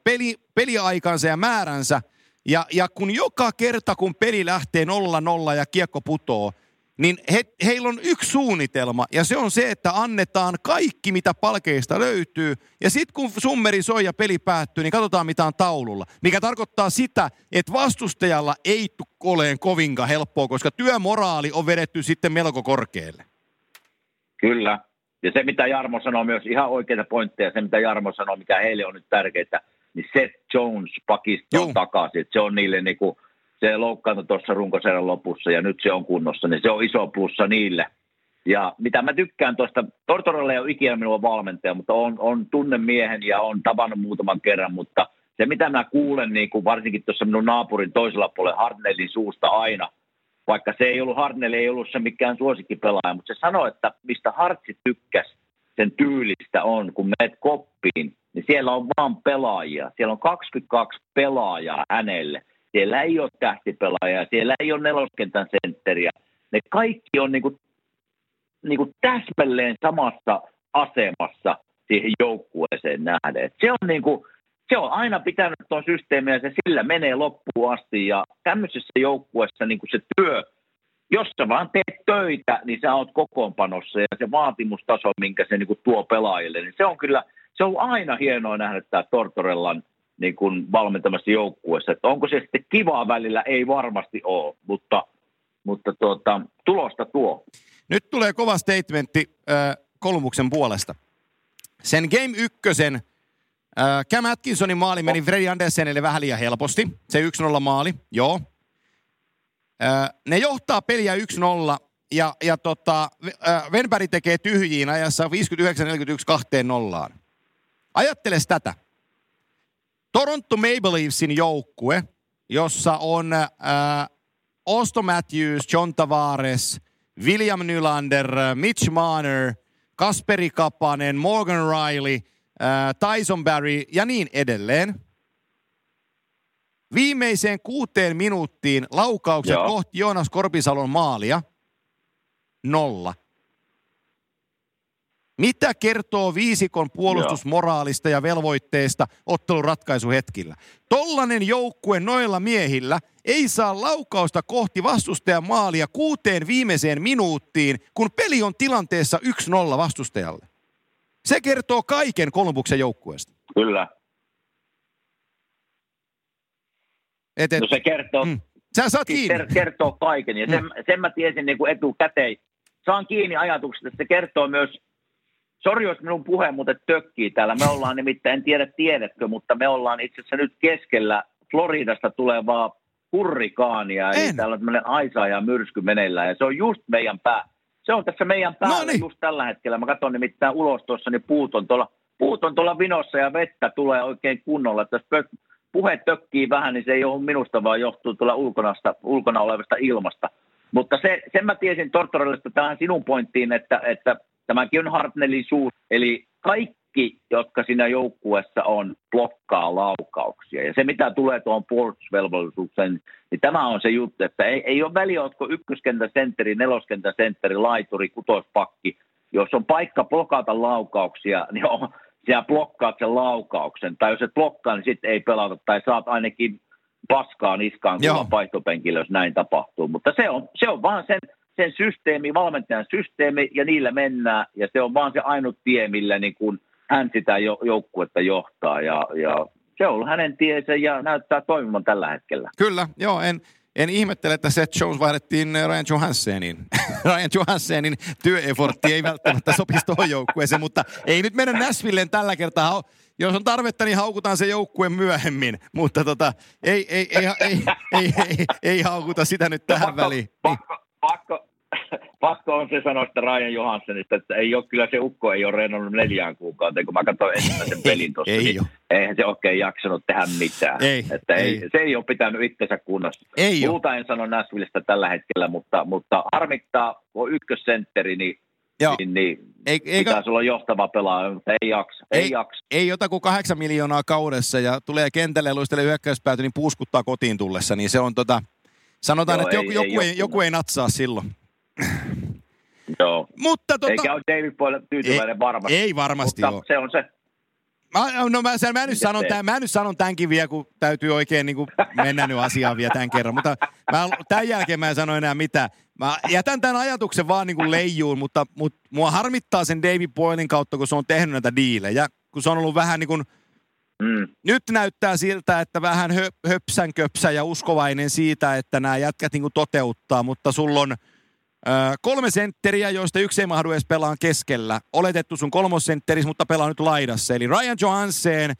peli, peliaikansa ja määränsä. Ja, ja kun joka kerta, kun peli lähtee 0-0 ja kiekko putoo, niin he, heillä on yksi suunnitelma, ja se on se, että annetaan kaikki, mitä palkeista löytyy, ja sitten kun summeri soi ja peli päättyy, niin katsotaan, mitä on taululla. Mikä tarkoittaa sitä, että vastustajalla ei tule oleen kovinka helppoa, koska työmoraali on vedetty sitten melko korkealle. Kyllä, ja se, mitä Jarmo sanoo myös, ihan oikeita pointteja, se, mitä Jarmo sanoo, mikä heille on nyt tärkeää, niin Seth Jones pakista on takaisin. Se on niille niin kuin, se loukkaantui tuossa runkosarjan lopussa ja nyt se on kunnossa, niin se on iso plussa niille. Ja mitä mä tykkään tuosta, Tortorella ei ole ikinä minua valmentaja, mutta on, on tunnemiehen ja on tavannut muutaman kerran, mutta se mitä mä kuulen niin kuin varsinkin tuossa minun naapurin toisella puolella Hartnellin suusta aina, vaikka se ei ollut Hartnell, ei ollut se mikään suosikkipelaaja, mutta se sanoi, että mistä Hartsi tykkäsi sen tyylistä on, kun menet koppiin, niin siellä on vaan pelaajia. Siellä on 22 pelaajaa hänelle. Siellä ei ole tähtipelaajia, siellä ei ole neloskentän sentteriä. Ne kaikki on niinku, niinku täsmälleen samassa asemassa siihen joukkueeseen nähden. Se on niinku, se on aina pitänyt tuon systeemiä ja se sillä menee loppuun asti. Ja tämmöisessä joukkueessa niin se työ, jos sä vaan teet töitä, niin sä oot kokoonpanossa ja se vaatimustaso, minkä se niin tuo pelaajille, niin se on kyllä, se on aina hienoa nähdä tämä Tortorellan niin kuin valmentamassa joukkueessa. Että onko se sitten kivaa välillä? Ei varmasti ole, mutta, mutta tuota, tulosta tuo. Nyt tulee kova statementti äh, Kolumuksen puolesta. Sen Game ykkösen äh, Cam Atkinsonin maali meni Freddy Andersenille vähän liian helposti. Se 1-0 maali, joo. Äh, ne johtaa peliä 1-0 ja, ja tota, Venberg tekee tyhjiin ajassa 59-41 kahteen nollaan. Ajatteles tätä. Toronto Maple Leafsin joukkue, jossa on äh, Osto Matthews, John Tavares, William Nylander, Mitch Marner, Kasperi Kapanen, Morgan Riley, äh, Tyson Barry ja niin edelleen. Viimeiseen kuuteen minuuttiin laukaukset Joo. kohti Joonas Korpisalon maalia. Nolla. Mitä kertoo viisikon puolustusmoraalista ja velvoitteesta ottelun ratkaisuhetkillä? Tollanen joukkue noilla miehillä ei saa laukausta kohti vastustajan maalia kuuteen viimeiseen minuuttiin, kun peli on tilanteessa 1-0 vastustajalle. Se kertoo kaiken Kolumbuksen joukkueesta. Kyllä. Et, et, no se kertoo, mm. Sä saat kiinni. Se kertoo kaiken ja sen, mm. sen mä tiesin niin kuin etukäteen. Saan kiinni ajatuksesta, että se kertoo myös Sori, jos minun puhe muuten tökkii täällä. Me ollaan nimittäin, en tiedä tiedätkö, mutta me ollaan itse asiassa nyt keskellä Floridasta tulevaa hurrikaania. Eli en. täällä on tämmöinen aisa ja myrsky meneillään ja se on just meidän pää. Se on tässä meidän päällä no niin. just tällä hetkellä. Mä katson nimittäin ulos tuossa, niin puut on tuolla, puut on tuolla vinossa ja vettä tulee oikein kunnolla. Jos puhe tökkii vähän, niin se ei ole minusta, vaan johtuu tuolla ulkonasta, ulkona olevasta ilmasta. Mutta se, sen mä tiesin Tortorellista tähän sinun pointtiin, että, että tämäkin on Hartnellin suus, eli kaikki, jotka siinä joukkueessa on, blokkaa laukauksia. Ja se, mitä tulee tuohon puolustusvelvollisuuteen, niin tämä on se juttu, että ei, ei ole väliä, oletko ykköskentä sentteri, neloskentän sentteri, laituri, kutospakki. Jos on paikka blokata laukauksia, niin on, siellä blokkaat sen laukauksen. Tai jos et blokkaa, niin sitten ei pelata. Tai saat ainakin paskaa niskaan kun vaihtopenkillä, jos näin tapahtuu. Mutta se on, se on vaan sen sen systeemi, valmentajan systeemi ja niillä mennään ja se on vaan se ainut tie, millä niin kuin hän sitä joukkuetta johtaa ja, ja se on hänen tiensä ja näyttää toimivan tällä hetkellä. Kyllä, joo, en, en ihmettele, että Seth Jones vaihdettiin Ryan Johansenin. Ryan Johansenin työefortti ei välttämättä sopisi tuohon joukkueeseen, mutta ei nyt mennä Näsvilleen tällä kertaa. Jos on tarvetta, niin haukutaan se joukkue myöhemmin, mutta tota, ei, ei, ei, ei, ei, ei, ei, ei haukuta sitä nyt tähän pakko, väliin. Pakko, pakko, pakko on se sanoa sitä Ryan Johanssenista, että ei ole, kyllä se ukko ei ole reenannut neljään kuukauteen, kun mä katsoin ensimmäisen pelin tuossa, ei niin eihän se oikein jaksanut tehdä mitään. Ei, että ei, ei. se ei ole pitänyt itsensä kunnossa. Ei Muuta en sano Nashvillestä tällä hetkellä, mutta, mutta harmittaa, kun ykkössentteri, niin Joo. niin, niin ei, eikä, pitäisi olla johtava pelaaja, mutta ei jaksa. Ei, ei, jaksa. ei jota kuin kahdeksan miljoonaa kaudessa ja tulee kentälle ja luistelee hyökkäyspääty, niin puuskuttaa kotiin tullessa, niin se on tota, sanotaan, Joo, että ei, joku, ei, joku, ei, joku ei natsaa silloin. Joo. Mutta tota... Eikä ole David Boyle tyytyväinen ei, varmasti. Ei varmasti Mutta ole. se on se. Mä, no mä, mä, nyt sanon tämän, mä nyt sanon tämänkin vielä, kun täytyy oikein niin kuin mennä nyt asiaan vielä tämän kerran. Mutta mä, tämän jälkeen mä en sano enää mitään. Mä jätän tämän ajatuksen vaan niin kuin leijuun, mutta, mutta mua harmittaa sen David Boylin kautta, kun se on tehnyt näitä diilejä. Kun se on ollut vähän niin kuin, mm. nyt näyttää siltä, että vähän hö, höpsän köpsä ja uskovainen siitä, että nämä jätkät niin kuin toteuttaa, mutta sulla on – kolme sentteriä, joista yksi ei mahdu edes pelaan keskellä. Oletettu sun kolmosentteris, mutta pelaa nyt laidassa. Eli Ryan Johansen,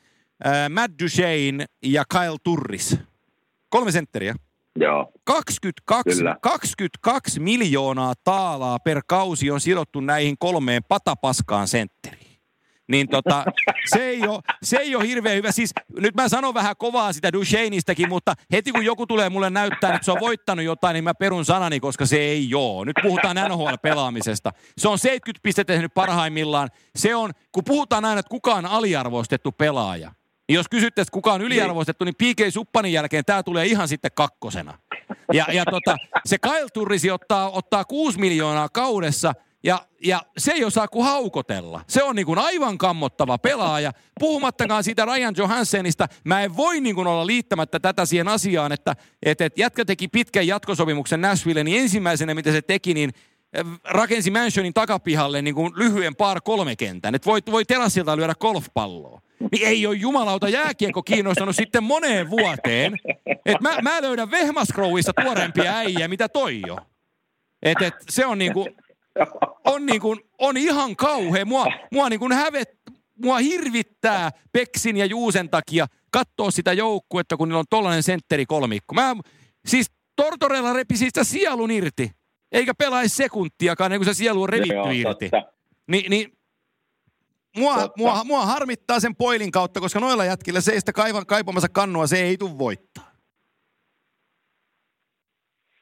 Matt Duchesne ja Kyle Turris. Kolme sentteriä. Joo. 22, 22 miljoonaa taalaa per kausi on sidottu näihin kolmeen patapaskaan sentteriin niin tota, se, ei ole, se ei ole hirveän hyvä. Siis nyt mä sanon vähän kovaa sitä Duchesneistäkin, mutta heti kun joku tulee mulle näyttää, että se on voittanut jotain, niin mä perun sanani, koska se ei ole. Nyt puhutaan NHL-pelaamisesta. Se on 70 pistettä tehnyt parhaimmillaan. Se on, kun puhutaan aina, että kuka on aliarvoistettu pelaaja. Niin jos kysyttäisiin, kuka on yliarvoistettu, niin PK Suppanin jälkeen tämä tulee ihan sitten kakkosena. Ja, ja tota, se Kyle Turrisi ottaa, ottaa 6 miljoonaa kaudessa – ja, ja se ei osaa kuin haukotella. Se on niin kuin aivan kammottava pelaaja. Puhumattakaan siitä Ryan Johansenista, mä en voi niin kuin olla liittämättä tätä siihen asiaan, että et, et jätkä teki pitkän jatkosopimuksen Nashville, niin ensimmäisenä mitä se teki, niin eh, rakensi Mansionin takapihalle niin kuin lyhyen par kolmekentän. Että voi, voi terassilta lyödä golfpalloa. Niin ei ole jumalauta jääkiekko kiinnostanut sitten moneen vuoteen. Että mä, mä löydän Vehmaskrouissa tuorempia äijä, mitä toi jo. Et, et, se on niinku, on, niin kuin, on ihan kauhea. Mua, mua, niin kuin hävet, mua hirvittää Peksin ja Juusen takia katsoa sitä joukkuetta, kun niillä on tollainen sentteri kolmikko. Mä, siis Tortorella repi siitä sielun irti, eikä pelaisi sekuntiakaan, niin kuin se sielu on revitty Joo, irti. Ni, niin mua, mua, mua, harmittaa sen poilin kautta, koska noilla jätkillä se ei sitä kaipamassa kannua, se ei tule voittaa.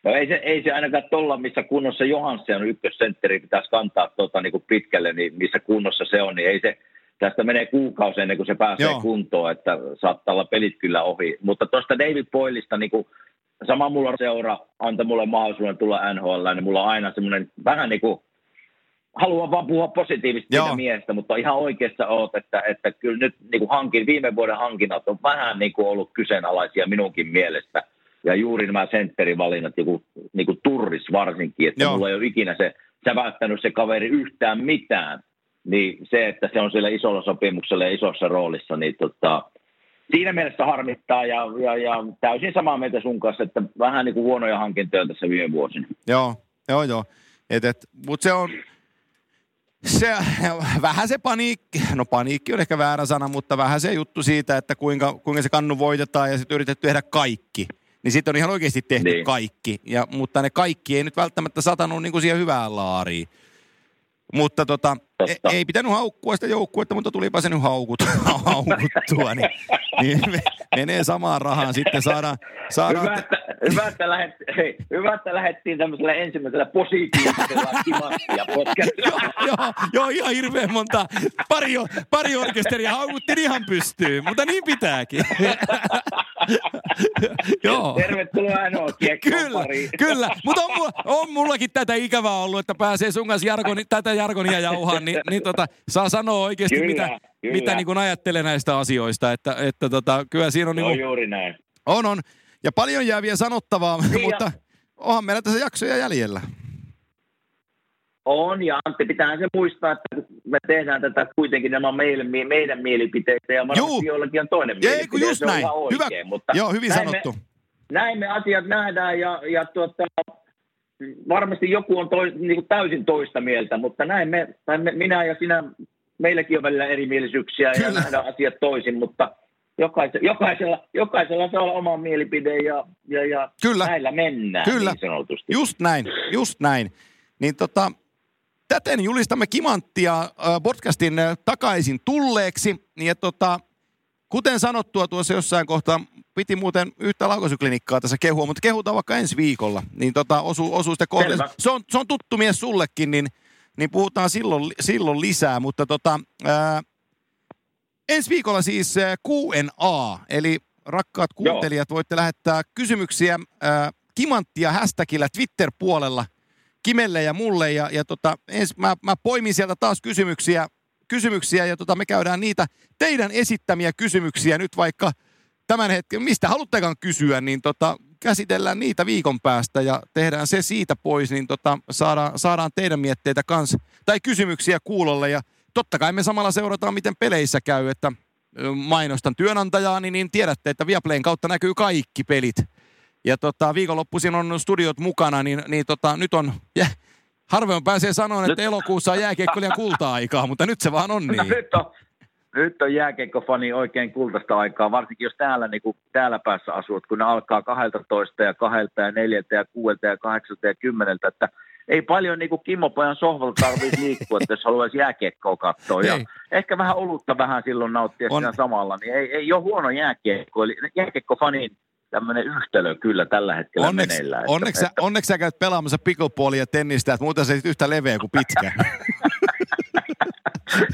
No ei se, ei se ainakaan tuolla, missä kunnossa Johansson ykkössentteri pitäisi kantaa tuota, niin kuin pitkälle, niin missä kunnossa se on, niin ei se, tästä menee kuukausi ennen kuin se pääsee Joo. kuntoon, että saattaa olla pelit kyllä ohi. Mutta tuosta David Boylista, niin kuin, sama mulla seura antoi mulle mahdollisuuden tulla NHL, niin mulla on aina semmoinen vähän niin kuin, haluan vaan puhua positiivisesti siitä miestä, mutta ihan oikeassa oot, että, että kyllä nyt niin kuin hankin, viime vuoden hankinnat on vähän niin kuin ollut kyseenalaisia minunkin mielestä – ja juuri nämä sentterivalinnat, joku niin kuin turris varsinkin, että Joo. mulla ei ole ikinä se säväyttänyt se kaveri yhtään mitään, niin se, että se on siellä isolla sopimuksella ja isossa roolissa, niin tota, siinä mielessä harmittaa ja, ja, ja täysin samaa mieltä sun kanssa, että vähän niin kuin huonoja hankintoja tässä viime vuosina. Joo, joo, joo. Et, et, Mutta se on, se, vähän se paniikki, no paniikki on ehkä väärä sana, mutta vähän se juttu siitä, että kuinka, kuinka se kannu voitetaan ja sitten yritetty tehdä kaikki – niin sitten on ihan oikeasti tehty niin. kaikki. Ja, mutta ne kaikki ei nyt välttämättä satanut niin kuin siihen hyvään laariin. Mutta tota, e, ei pitänyt haukkua sitä joukkuetta, mutta tulipa se nyt haukut, haukuttua, niin, niin menee samaan rahaan sitten saadaan. saadaan hyvä, että, hyvä, että lähet, hei, hyvä, että lähdettiin tämmöisellä ensimmäisellä positiivisella kimanttia joo, joo, joo, ihan hirveän monta. Pari, pari orkesteria haukuttiin ihan pystyyn, mutta niin pitääkin. joo. Tervetuloa ainoa Kyllä, kyllä. mutta on, mulla, on mullakin tätä ikävää ollut, että pääsee sun kanssa jargoni, tätä jargonia jauhaan, niin, niin tota, saa sanoa oikeasti, kyllä, mitä, kyllä. mitä niin kuin ajattelee näistä asioista. Että, että tota, kyllä siinä on... Niin kuin, juuri näin. On, on. Ja paljon jää vielä sanottavaa, niin mutta onhan meillä tässä jaksoja jäljellä. On, ja Antti, pitää se muistaa, että me tehdään tätä kuitenkin nämä meidän, meidän mielipiteitä, ja varmasti jollakin on toinen Ei, mielipide, just näin. oikein, Hyvä. Mutta Joo, hyvin näin sanottu. Me, näin me asiat nähdään, ja, ja tuota, varmasti joku on toi, niin kuin täysin toista mieltä, mutta näin me, tai me, minä ja sinä, meilläkin on välillä erimielisyyksiä Kyllä. ja nähdään asiat toisin, mutta jokaisella, jokaisella, jokaisella saa olla oma mielipide ja, ja, ja Kyllä. näillä mennään Kyllä. niin sanotusti. Just näin, just näin. Niin tota, täten julistamme Kimanttia äh, podcastin takaisin tulleeksi. Ja tota, kuten sanottua tuossa jossain kohtaa, piti muuten yhtä laukosyklinikkaa tässä kehua, mutta kehutaan vaikka ensi viikolla. Niin tota, osuu, osuu sitten kohde. Se on, se on tuttu mies sullekin, niin, niin puhutaan silloin, silloin lisää. Mutta tota, ää, ensi viikolla siis Q&A, eli rakkaat kuuntelijat, Joo. voitte lähettää kysymyksiä ää, Kimanttia hashtagillä Twitter-puolella Kimelle ja mulle. Ja, ja tota, ens, mä, mä poimin sieltä taas kysymyksiä kysymyksiä ja tota, me käydään niitä teidän esittämiä kysymyksiä nyt vaikka tämän hetken, mistä haluttekaan kysyä, niin tota, käsitellään niitä viikon päästä ja tehdään se siitä pois, niin tota, saadaan, saadaan teidän mietteitä kans, tai kysymyksiä kuulolle ja totta kai me samalla seurataan, miten peleissä käy, että mainostan työnantajaa, niin, niin tiedätte, että Viaplayn kautta näkyy kaikki pelit. Ja tota, viikonloppuisin on studiot mukana, niin, niin tota, nyt on, yeah, harvoin pääsee sanoa, että elokuussa on jääkiekkoilijan kulta-aikaa, mutta nyt se vaan on no niin. No, nyt on, nyt on jääkeikkofani oikein kultaista aikaa, varsinkin jos täällä, niin kuin, täällä päässä asut, kun ne alkaa 12 ja 2 ja 4 ja 6 ja 8 ja 10, että ei paljon niin kuin Kimmo Pojan sohvalta tarvitse liikkua, että jos haluaisi jääkiekkoa katsoa. Ja ehkä vähän olutta vähän silloin nauttia on. siinä samalla, niin ei, ei ole huono jääkiekko. Eli jääkiekkofanin tämmöinen yhtälö kyllä tällä hetkellä onneksi, meneillään. Onneksi, että, onneksi sä käyt pelaamassa pickleballia ja tennistä, että muuten se yhtä leveä kuin pitkä.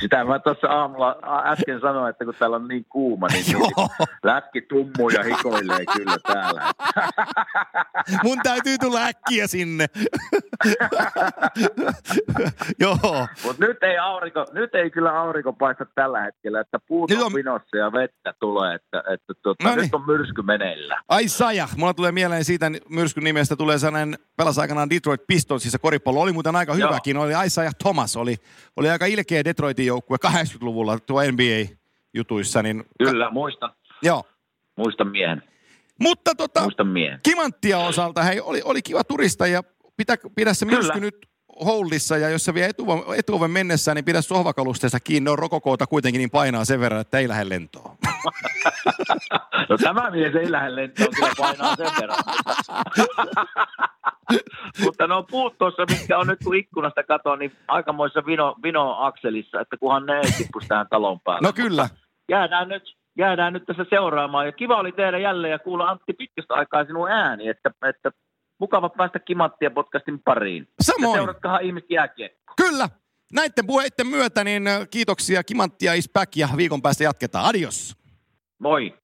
Sitä mä tuossa aamulla äsken sanoin, että kun täällä on niin kuuma, niin lätki tummuu ja hikoilee kyllä täällä. Mun täytyy tulla äkkiä sinne. Joo. Mutta nyt ei, aurinko, nyt ei kyllä aurinko paista tällä hetkellä, että puut on, on vinossa ja vettä tulee, että, että tuota, no niin. nyt on myrsky meneillä. Ai saja, mulla tulee mieleen siitä myrskyn nimestä tulee sellainen pelas aikanaan Detroit Pistonsissa koripallo. Oli muuten aika hyväkin, oli Isaiah Thomas, oli, oli aika ilkeä Detroit Detroitin joukkue 80-luvulla tuo NBA-jutuissa. Niin... Kyllä, muistan. Joo. Muistan miehen. Mutta tota, Muistan miehen. Kimanttia osalta, hei, oli, oli kiva turista ja pitä, pidä se myrsky nyt holdissa ja jos se vie etuoven, etuoven mennessä, niin pidä sohvakalusteessa kiinni. On rokokoota kuitenkin niin painaa sen verran, että ei lähde lentoon. no tämä mies ei lähde lentoon, kyllä painaa sen verran. Mutta no puut tuossa, mitkä on nyt kun ikkunasta katoa, niin aikamoissa vino, vino-akselissa, että kunhan ne ei tippuisi tähän talon päälle. No kyllä. Mutta jäädään nyt, jäädään nyt tässä seuraamaan. Ja kiva oli tehdä jälleen ja kuulla Antti pitkästä aikaa sinun ääni, että, että mukava päästä Kimanttia podcastin pariin. Samoin. Ja seuratkahan ihmiset jääkiekkoa. Kyllä. Näiden puheiden myötä niin kiitoksia Kimanttia is back ja viikon päästä jatketaan. Adios. Moi.